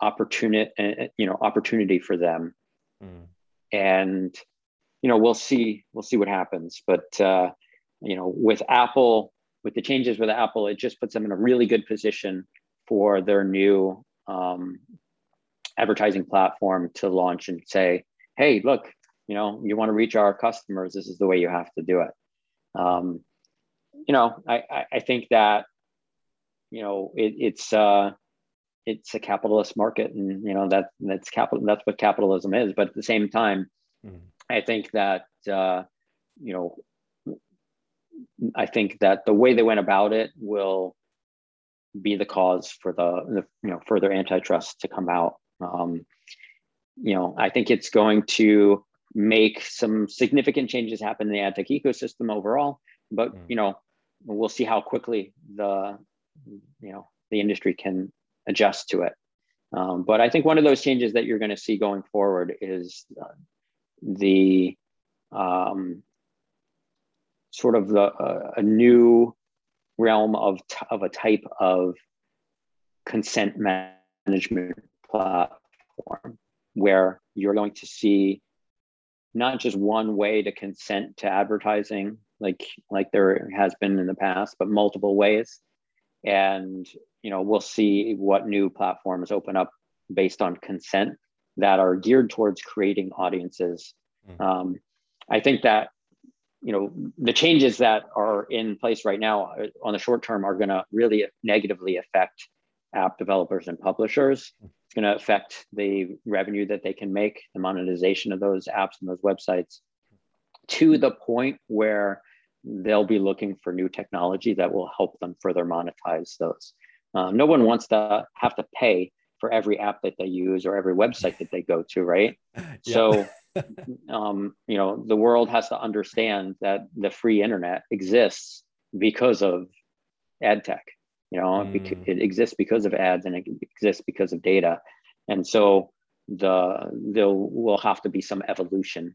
[SPEAKER 2] opportunity, uh, you know, opportunity for them, mm. and you know, we'll see, we'll see what happens. But uh, you know, with Apple, with the changes with Apple, it just puts them in a really good position for their new um, advertising platform to launch and say, hey, look, you know, you want to reach our customers, this is the way you have to do it. Um, you know, I, I think that, you know, it, it's, uh, it's a capitalist market and, you know, that that's capital, that's what capitalism is. But at the same time, mm. I think that, uh, you know, I think that the way they went about it will be the cause for the, the you know further antitrust to come out. Um, you know, I think it's going to make some significant changes happen in the ad tech ecosystem overall. But mm. you know, we'll see how quickly the you know the industry can adjust to it. Um, but I think one of those changes that you're going to see going forward is uh, the um, sort of the uh, a new realm of of a type of consent management platform where you're going to see not just one way to consent to advertising like like there has been in the past but multiple ways and you know we'll see what new platforms open up based on consent that are geared towards creating audiences mm. um, i think that you know the changes that are in place right now uh, on the short term are going to really negatively affect app developers and publishers. It's going to affect the revenue that they can make the monetization of those apps and those websites to the point where they'll be looking for new technology that will help them further monetize those. Uh, no one wants to have to pay for every app that they use or every website that they go to right so um, you know, the world has to understand that the free internet exists because of ad tech. You know, mm. it exists because of ads and it exists because of data. And so the there will have to be some evolution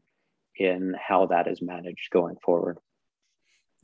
[SPEAKER 2] in how that is managed going forward.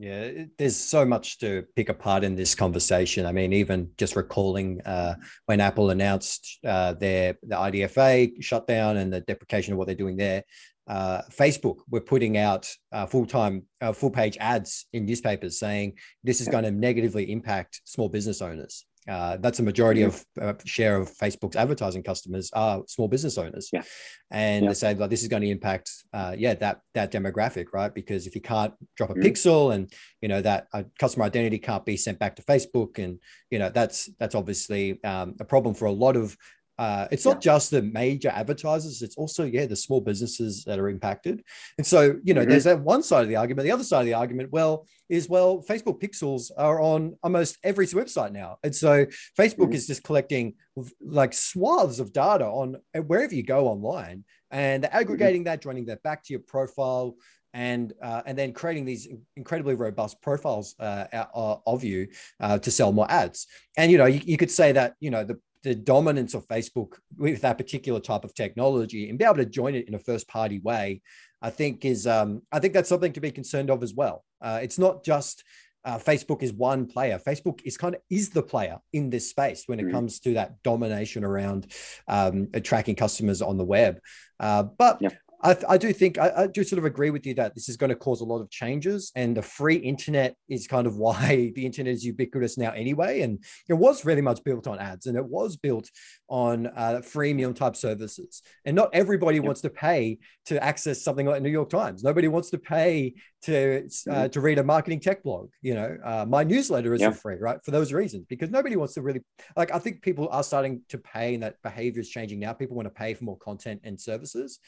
[SPEAKER 1] Yeah, there's so much to pick apart in this conversation. I mean, even just recalling uh, when Apple announced uh, their the IDFA shutdown and the deprecation of what they're doing there, uh, Facebook were putting out uh, full time, uh, full page ads in newspapers saying this is going to negatively impact small business owners. Uh, that's a majority of uh, share of Facebook's advertising customers are small business owners,
[SPEAKER 2] yeah.
[SPEAKER 1] and yeah. they say like this is going to impact, uh, yeah, that that demographic, right? Because if you can't drop a mm pixel, and you know that customer identity can't be sent back to Facebook, and you know that's that's obviously um, a problem for a lot of uh, it's not yeah. just the major advertisers; it's also yeah the small businesses that are impacted. And so you know, mm-hmm. there's that one side of the argument. The other side of the argument, well, is well, Facebook pixels are on almost every website now, and so Facebook mm-hmm. is just collecting like swaths of data on uh, wherever you go online, and mm-hmm. aggregating mm-hmm. that, joining that back to your profile, and uh, and then creating these incredibly robust profiles uh, uh of you uh, to sell more ads. And you know, you, you, could say that you know the the dominance of Facebook with that particular type of technology and be able to join it in a first party way, I think is um, I think that's something to be concerned of as well. Uh, it's not just uh, Facebook is one player. Facebook is kind of is the player in this space when it mm-hmm. comes to that domination around um, tracking customers on the web. Uh, but yeah. I, I, do think I, I, do sort of agree with you that this is going to cause a lot of changes, and the free internet is kind of why the internet is ubiquitous now anyway. And it was really much built on ads, and it was built on uh, freemium type services. And not everybody yep. wants to pay to access something like New York Times. Nobody wants to pay to uh, mm-hmm. to read a marketing tech blog. You know, uh, my newsletter is yep. free, right? For those reasons, because nobody wants to really like. I think people are starting to pay, and that behavior is changing now. People want to pay for more content and services.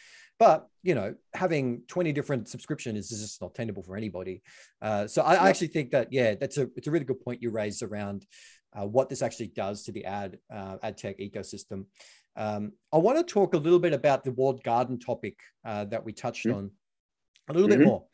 [SPEAKER 1] But you know, having 20 different subscriptions is just not tenable for anybody. Uh, so I, I, actually think that yeah, that's a it's a really good point you raised around uh, what this actually does to the ad uh, ad tech ecosystem. Um, I want to talk a little bit about the walled garden topic uh, that we touched mm-hmm. on a little mm-hmm. bit more.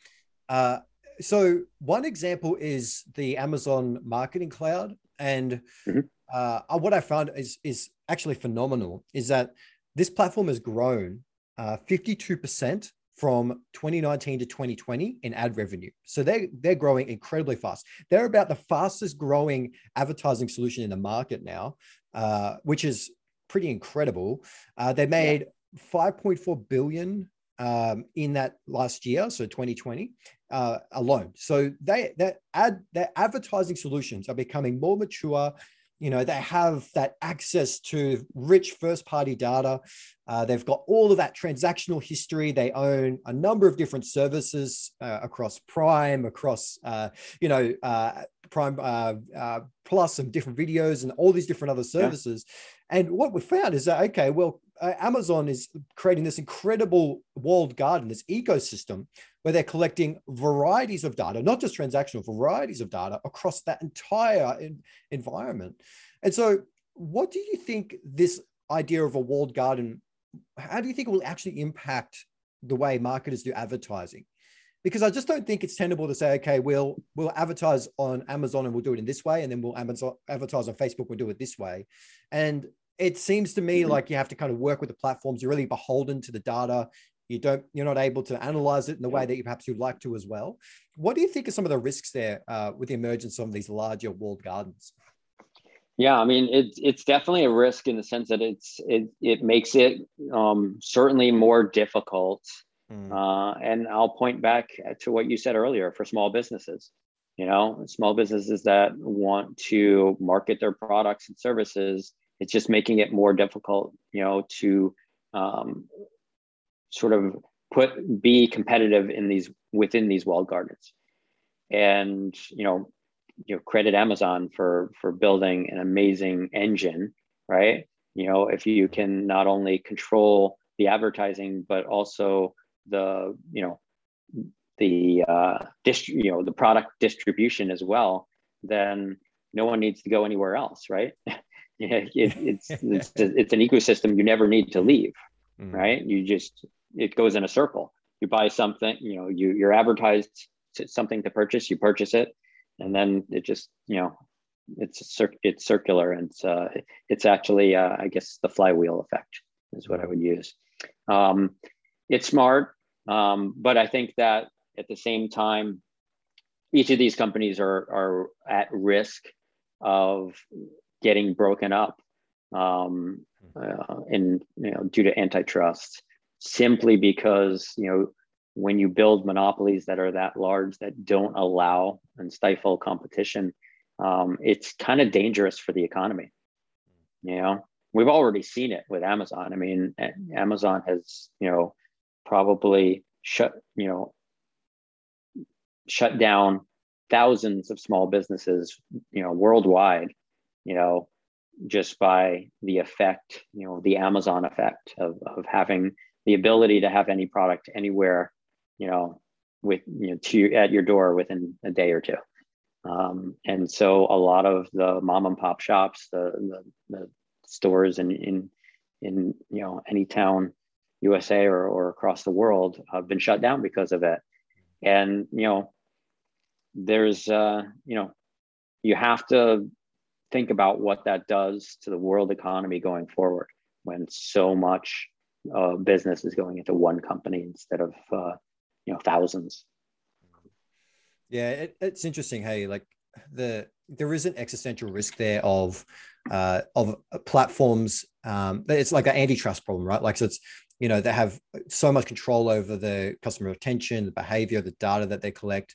[SPEAKER 1] Uh, so one example is the Amazon Marketing Cloud, and mm-hmm. uh, what I found is is actually phenomenal. Is that this platform has grown uh, 52% from 2019 to 2020 in ad revenue. So they they're growing incredibly fast. They're about the fastest growing advertising solution in the market now, uh, which is pretty incredible. Uh, they made yeah. 5.4 billion um, in that last year, so 2020 uh, alone. So they that ad their advertising solutions are becoming more mature you know they have that access to rich first party data. Uh, they've got all of that transactional history. They own a number of different services uh, across prime across uh, you know uh, prime uh, uh, plus and different videos and all these different other services. Yeah. and what we found is that okay well amazon is creating this incredible walled garden this ecosystem where they're collecting varieties of data, not just transactional, varieties of data across that entire in, environment. And so, what do you think this idea of a walled garden, how do you think it will actually impact the way marketers do advertising? Because I just don't think it's tenable to say, okay, we'll we'll advertise on Amazon and we'll do it in this way, and then we'll Amazon, advertise on Facebook, we'll do it this way. And it seems to me mm-hmm. like you have to kind of work with the platforms. You're really beholden to the data You don't, you're not able to analyze it in the way that you perhaps you'd like to as well. What do you think are some of the risks there uh, with the emergence of these larger walled gardens?
[SPEAKER 2] Yeah, I mean it's it's definitely a risk in the sense that it's it it makes it um, certainly more difficult. Mm. Uh, and I'll point back to what you said earlier for small businesses. You know, small businesses that want to market their products and services, it's just making it more difficult. You know, to um, sort of put be competitive in these within these walled gardens and you know you know credit Amazon for for building an amazing engine, right? You know, if you can not only control the advertising but also the you know the uh, dist- you know the product distribution as well, then no one needs to go anywhere else, right? it, it's it's it's an ecosystem you never need to leave, mm. right? You just it goes in a circle. You buy something, you know, you you're advertised something to purchase, you purchase it, and then it just you know it's cir- it's circular and it's uh, it's actually uh, I guess the flywheel effect is what I would use. Um, it's smart, um, but I think that at the same time, each of these companies are are at risk of getting broken up um, uh, in you know due to antitrust simply because you know when you build monopolies that are that large that don't allow and stifle competition, um, it's kind of dangerous for the economy. You know, we've already seen it with Amazon. I mean, Amazon has, you know, probably shut, you know, shut down thousands of small businesses, you know, worldwide, you know, just by the effect, you know, the Amazon effect of, of having the ability to have any product anywhere you know, with you know to at your door within a day or two. Um, and so a lot of the mom and pop shops, the the, the stores in in in you know any town, USA or or across the world have been shut down because of it. And you know, there's uh, you know, you have to think about what that does to the world economy going forward when so much uh, business is going into one company instead of uh, you know thousands.
[SPEAKER 1] Yeah it, it's interesting hey like the there is an existential risk there of uh, of platforms um, it's like an antitrust problem right? Like so it's you know they have so much control over the customer retention the behavior the data that they collect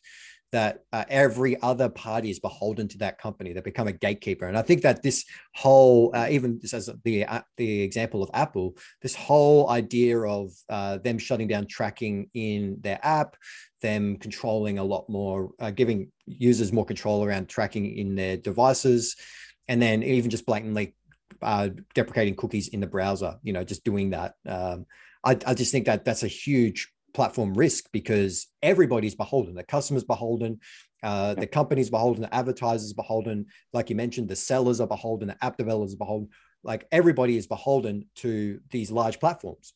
[SPEAKER 1] that uh, every other party is beholden to that company. They become a gatekeeper, and I think that this whole, uh, even this as the uh, the example of Apple, this whole idea of uh, them shutting down tracking in their app, them controlling a lot more, uh, giving users more control around tracking in their devices, and then even just blatantly uh, deprecating cookies in the browser. You know, just doing that. Um, I, I just think that that's a huge platform risk because everybody's beholden. The customer's beholden, uh, the company's beholden, the advertisers beholden. Like you mentioned, the sellers are beholden, the app developers are beholden. Like everybody is beholden to these large platforms.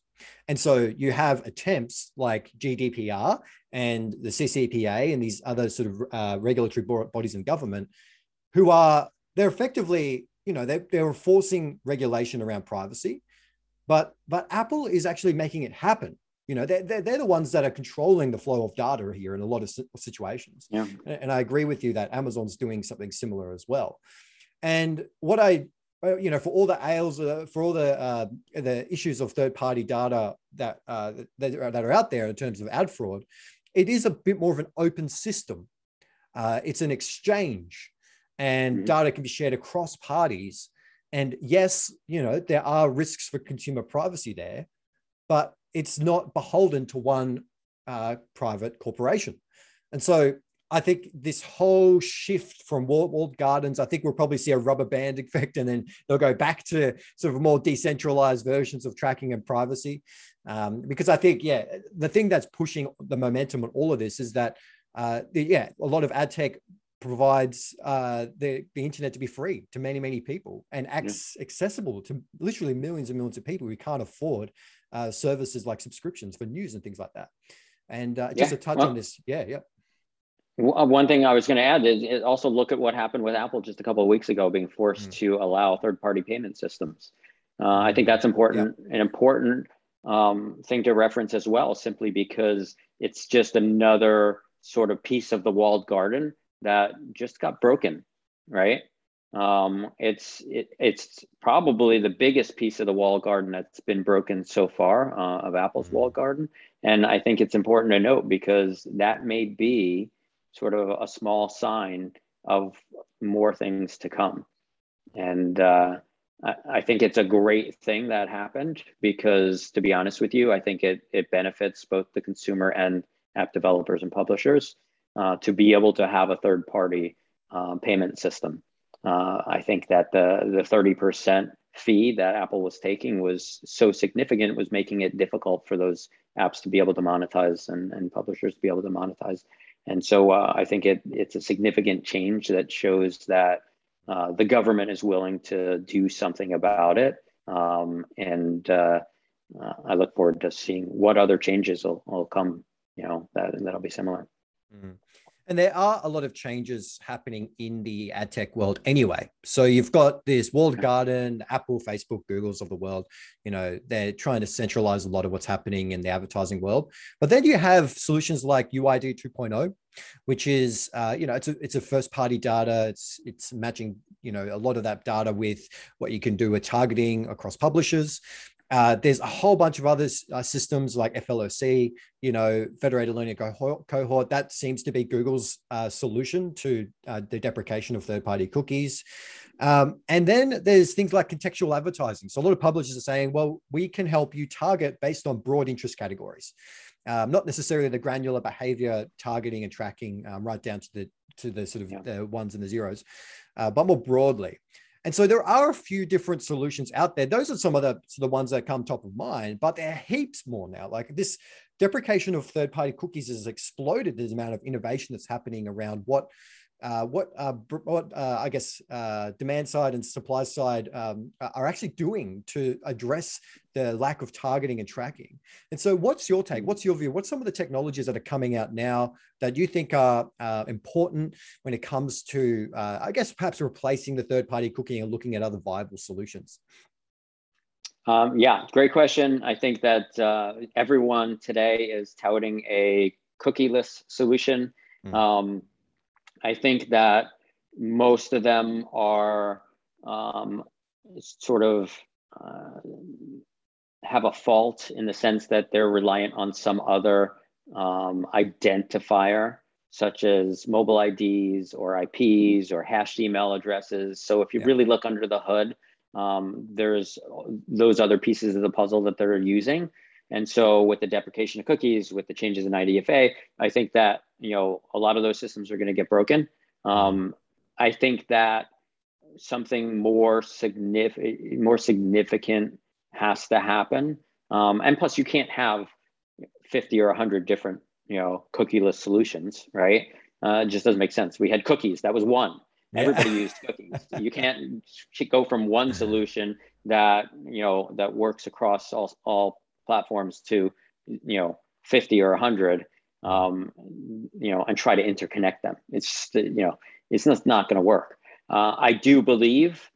[SPEAKER 1] And so you have attempts like GDPR and the CCPA and these other sort of uh, regulatory bodies in government who are, they're effectively, you know, they're, they're forcing regulation around privacy. But, but Apple is actually making it happen you know they're, they're, they're, the ones that are controlling the flow of data here in a lot of situations
[SPEAKER 2] yeah.
[SPEAKER 1] and i agree with you that amazon's doing something similar as well and what i uh, you know for all the ails uh, for all the uh, the issues of third party data that, uh, that that are out there in terms of ad fraud it is a bit more of an open system uh, it's an exchange and mm-hmm. data can be shared across parties and yes you know there are risks for consumer privacy there but it's not beholden to one uh, private corporation. And so I think this whole shift from walled gardens, I think we'll probably see a rubber band effect, and then they'll go back to sort of more decentralized versions of tracking and privacy. Um, because I think, yeah, the thing that's pushing the momentum on all of this is that, uh, the, yeah, a lot of ad tech provides uh, the, the internet to be free to many, many people and acts yeah. accessible to literally millions and millions of people who can't afford uh, services like subscriptions for news and things like that. And uh, just yeah. a touch well, on this, yeah, yeah.
[SPEAKER 2] Uh, one thing I was going to add is also look at what happened with Apple just a couple of weeks ago, being forced mm. to allow third-party payment systems. Uh, I think mm. that's important, yeah. an important um, thing to reference as well, simply because it's just another sort of piece of the walled garden that just got broken, right? Um, it's it, it's probably the biggest piece of the wall garden that's been broken so far uh, of Apple's mm-hmm. walled garden, and I think it's important to note because that may be sort of a small sign of more things to come, and uh, I, I think it's a great thing that happened because, to be honest with you, I think it it benefits both the consumer and app developers and publishers uh, to be able to have a third party uh, payment system uh, I think that the the 30% fee that Apple was taking was so significant, was making it difficult for those apps to be able to monetize and, and publishers to be able to monetize. And so uh, I think it, it's a significant change that shows that uh, the government is willing to do something about it. Um, and uh, uh I look forward to seeing what other changes will, will come, you know, that, that'll be similar.
[SPEAKER 1] Mm. And there are a lot of changes happening in the ad tech world anyway. So you've got this walled garden, Apple, Facebook, Google's of the world. You know, they're trying to centralize a lot of what's happening in the advertising world. But then you have solutions like UID 2.0, which is, uh, you know, it's a, it's a first party data. It's, it's matching, you know, a lot of that data with what you can do with targeting across publishers. Uh, there's a whole bunch of other uh, systems like FLoC, you know, federated learning cohort. that seems to be Google's uh, solution to uh, the deprecation of third-party cookies. Um, and then there's things like contextual advertising. So a lot of publishers are saying, well, we can help you target based on broad interest categories. Um, not necessarily the granular behavior targeting and tracking um, right down to the to the sort of yeah. the ones and the zeros, uh, but more broadly. And so there are a few different solutions out there. Those are some of the, the ones that come top of mind, but there are heaps more now. Like this deprecation of third party cookies has exploded the amount of innovation that's happening around what uh, what uh, what uh, I guess uh, demand side and supply side um, are actually doing to address the lack of targeting and tracking. And so, what's your take? What's your view? What's some of the technologies that are coming out now that you think are uh, important when it comes to, uh, I guess, perhaps replacing the third party cookie and looking at other viable solutions?
[SPEAKER 2] Um, yeah, great question. I think that everyone today is touting a cookieless solution. Mm. Um, I think that most of them are um, sort of uh, have a fault in the sense that they're reliant on some other um, identifier, such as mobile IDs or IPs or hashed email addresses. So if you yeah. really look under the hood, um, there's those other pieces of the puzzle that they're using. And so with the deprecation of cookies, with the changes in IDFA, I think that you know a lot of those systems are going to get broken. Um, I think that something more significant, more significant has to happen. Um, and plus, you can't have 50 or 100 different you know cookieless solutions, right? Uh, it just doesn't make sense. We had cookies. That was one. Everybody used cookies. You can't go from one solution that you know that works across all all platforms to you know 50 or 100 um, you know and try to interconnect them. It's just, you know it's not, not going to work. Uh, i do believe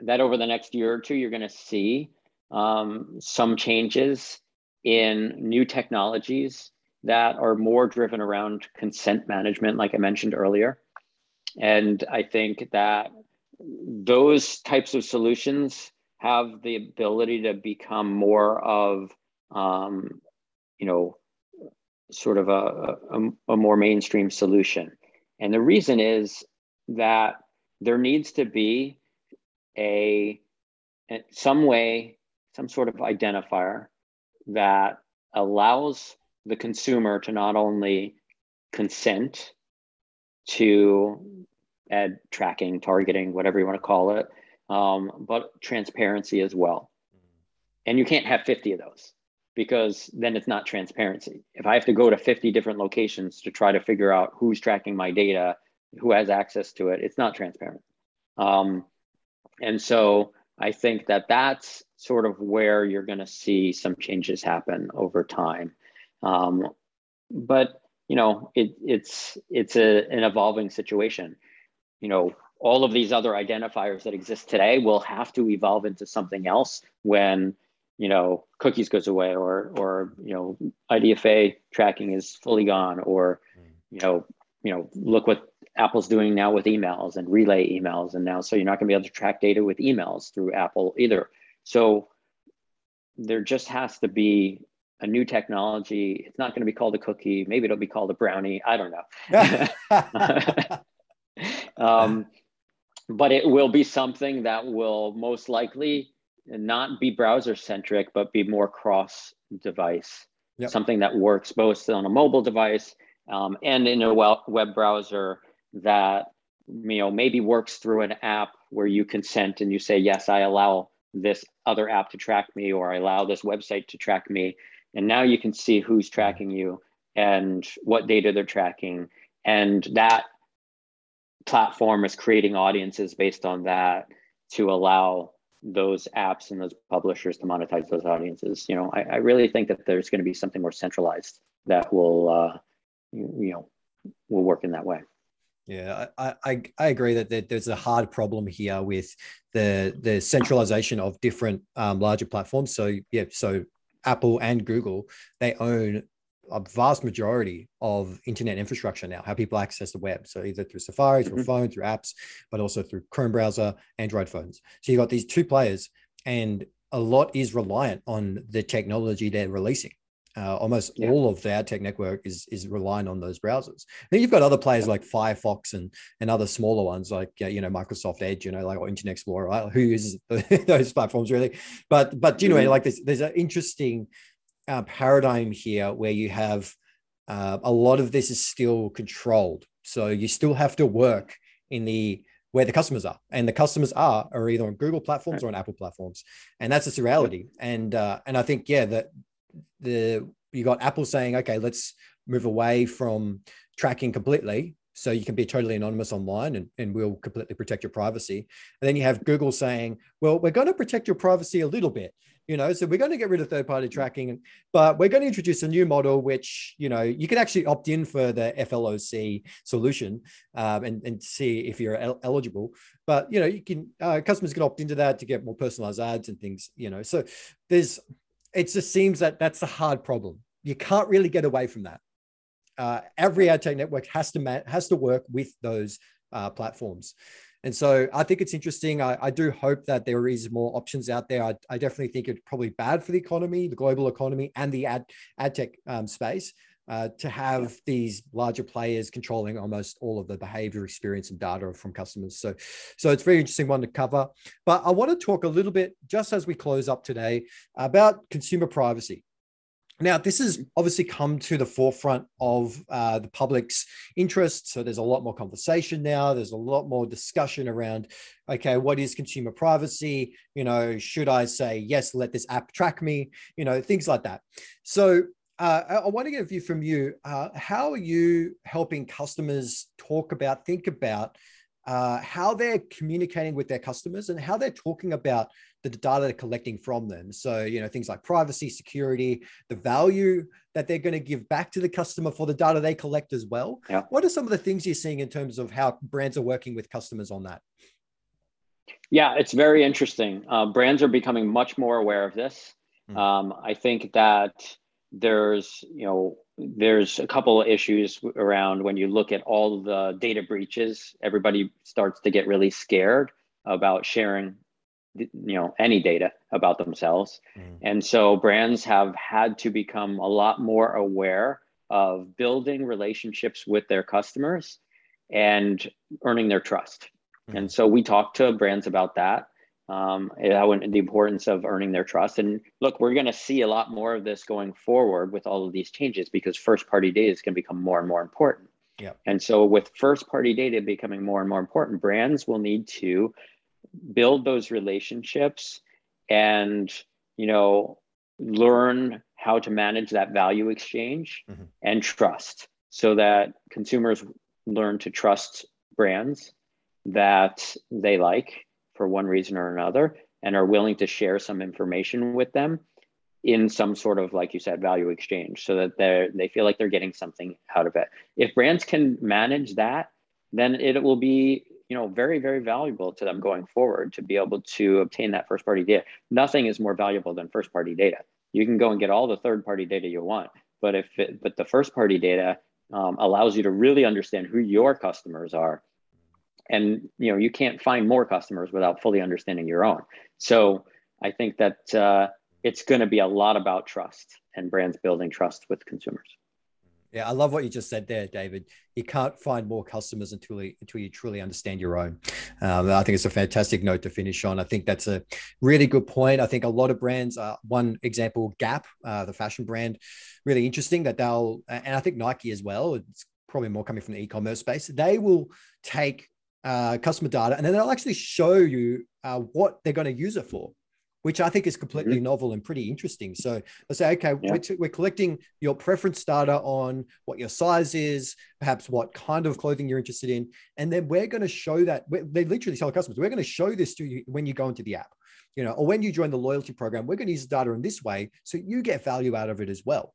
[SPEAKER 2] that over the next year or two you're going to see um, some changes in new technologies that are more driven around consent management like i mentioned earlier. And i think that those types of solutions have the ability to become more of, um, you know, sort of a, a, a more mainstream solution. And the reason is that there needs to be a some way, some sort of identifier that allows the consumer to not only consent to ad tracking, targeting, whatever you want to call it, um, but transparency as well. And you can't have 50 of those because then it's not transparency. If I have to go to 50 different locations to try to figure out who's tracking my data, who has access to it, it's not transparent. Um, and so I think that that's sort of where you're going to see some changes happen over time. Um, but you know, it, it's it's a, an evolving situation. You know, all of these other identifiers that exist today will have to evolve into something else when you know cookies goes away or or you know idfa tracking is fully gone or mm. you know you know look what apple's doing now with emails and relay emails. And now so you're not going to be able to track data with emails through apple either. So there just has to be a new technology. It's not going to be called a cookie. Maybe it'll be called a brownie. I don't know. Um, but it will be something that will most likely not be browser centric, but be more cross device. Yep. Something that works both on a mobile device um, and in a web browser that you know maybe works through an app where you consent and you say yes, I allow this other app to track me or I allow this website to track me, and now you can see who's tracking you and what data they're tracking, and that platform is creating audiences based on that to allow those apps and those publishers to monetize those audiences. You know, I, I really think that there's going to be something more centralized that will, uh, you, you know, will work in that way.
[SPEAKER 1] Yeah, I, I, I agree that there's a hard problem here with the the centralization of different um, larger platforms. So yeah, so Apple and Google they own a vast majority of internet infrastructure now, how people access the web. So either through Safari, through mm-hmm. phone, through apps, but also through Chrome browser, Android phones. So you've got these two players, and a lot is reliant on the technology they're releasing. Uh, almost yeah. all of the ad tech network is is reliant on those browsers. Then you've got other players like Firefox and and other smaller ones like uh, you know Microsoft Edge, you know, like or Internet Explorer, right? who uses those platforms really. But but you know, mm-hmm. like there's there's an interesting uh, paradigm here where you have uh, a lot of this is still controlled. So you still have to work in the where the customers are, and the customers are are either on Google platforms or on Apple platforms, and that's a reality. And uh, and I think yeah that the you got Apple saying okay let's move away from tracking completely so you can be totally anonymous online and, and we'll completely protect your privacy. And then you have google saying well we're going to protect your privacy a little bit you know so we're going to get rid of third party tracking but we're going to introduce a new model which you know you can actually opt in for the floc solution um, and, and see if you're el- eligible. But you know you can uh, customers can opt into that to get more personalized ads and things you know. So there's it just seems that that's a hard problem. You can't really get away from that uh, every ad tech network has to ma- has to work with those uh, platforms and so I think it's interesting. I, I, do hope that there is more options out there. I, I, definitely think it's probably bad for the economy, the global economy, and the ad, ad tech um, space uh, to have these larger players controlling almost all of the behavior, experience, and data from customers. So, so it's a very interesting one to cover. But I want to talk a little bit, just as we close up today, about consumer privacy. Now, this has obviously come to the forefront of uh, the public's interest. So there's a lot more conversation now. There's a lot more discussion around, okay, what is consumer privacy? You know, should I say, yes, let this app track me? You know, things like that. So uh, I, I want to get a view from you. Uh, how are you helping customers talk about, think about uh, how they're communicating with their customers and how they're talking about the data they're collecting from them. So, you know, things like privacy, security, the value that they're going to give back to the customer for the data they collect as well. Yeah. What are some of the things you're seeing in terms of how brands are working with customers on that?
[SPEAKER 2] Yeah, it's very interesting. Uh, brands are becoming much more aware of this. Mm. Um, I think that there's, you know, there's a couple of issues around when you look at all the data breaches, everybody starts to get really scared about sharing you know any data about themselves mm. and so brands have had to become a lot more aware of building relationships with their customers and earning their trust mm. and so we talk to brands about that um, the importance of earning their trust and look we're going to see a lot more of this going forward with all of these changes because first party data is going to become more and more important
[SPEAKER 1] yeah.
[SPEAKER 2] And so with first party data becoming more and more important, brands will need to build those relationships and you know learn how to manage that value exchange mm-hmm. and trust so that consumers learn to trust brands that they like for one reason or another and are willing to share some information with them in some sort of like you said value exchange so that they they feel like they're getting something out of it if brands can manage that then it will be you know very very valuable to them going forward to be able to obtain that first party data. Nothing is more valuable than first party data. You can go and get all the third party data you want but if it, but the first party data um, allows you to really understand who your customers are and you know you can't find more customers without fully understanding your own. So i think that uh, it's going to be a lot about trust and brands building trust with consumers
[SPEAKER 1] yeah, I love what you just said there, David. You can't find more customers until you, until you truly understand your own. Um, I think it's a fantastic note to finish on. I think that's a really good point. I think a lot of brands, uh, one example, Gap, uh, the fashion brand, really interesting that they'll, and I think Nike as well. It's probably more coming from the e-commerce space. They will take uh, customer data and then they'll actually show you uh, what they're going to use it for which I think is completely mm-hmm. novel and pretty interesting. So I say, okay, yeah. we're, we're, collecting your preference data on what your size is, perhaps what kind of clothing you're interested in, and then we're going to show that. They literally tell customers, we're going to show this to you when you go into the app, you know, or when you join the loyalty program. We're going to use the data in this way, so you get value out of it as well.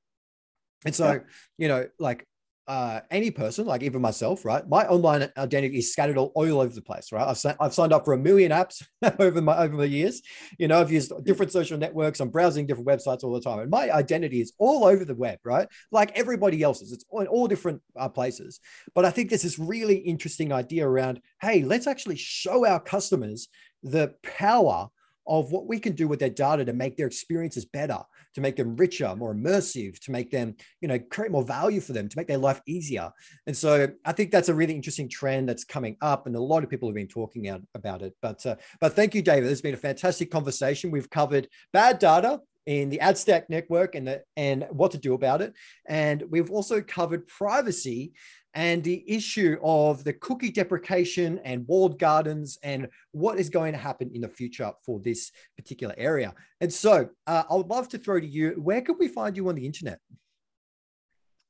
[SPEAKER 1] And so, yeah. you know, like uh, any person, like even myself, right? My online identity is scattered all, all over the place, right? I've, I've signed up for a million apps over my over the years. You know, I've used different social networks. I'm browsing different websites all the time, and my identity is all over the web, right? Like everybody else's. It's in all different uh, places. But I think there's this really interesting idea around, hey, let's actually show our customers the power of what we can do with their data to make their experiences better, to make them richer, more immersive, to make them, you know, create more value for them, to make their life easier. And so I think that's a really interesting trend that's coming up, and a lot of people have been talking out about it. But uh, but thank you, David. It's been a fantastic conversation. We've covered bad data in the AdStack network and the, and what to do about it, and we've also covered privacy and the issue of the cookie deprecation and walled gardens and what is going to happen in the future for this particular area. And so uh, I would love to throw to you, where can we find you on the internet?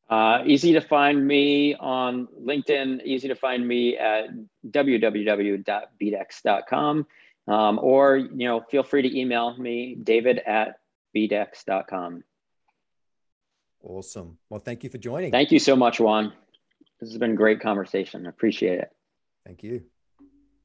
[SPEAKER 2] Uh, easy to find me on LinkedIn, easy to find me at www.bedex.com. Um, or, you know, feel free to email me, david at bedex.com.
[SPEAKER 1] Awesome. Well, thank you for joining.
[SPEAKER 2] Thank you so much, Juan. This has been great conversation. I appreciate it.
[SPEAKER 1] Thank you.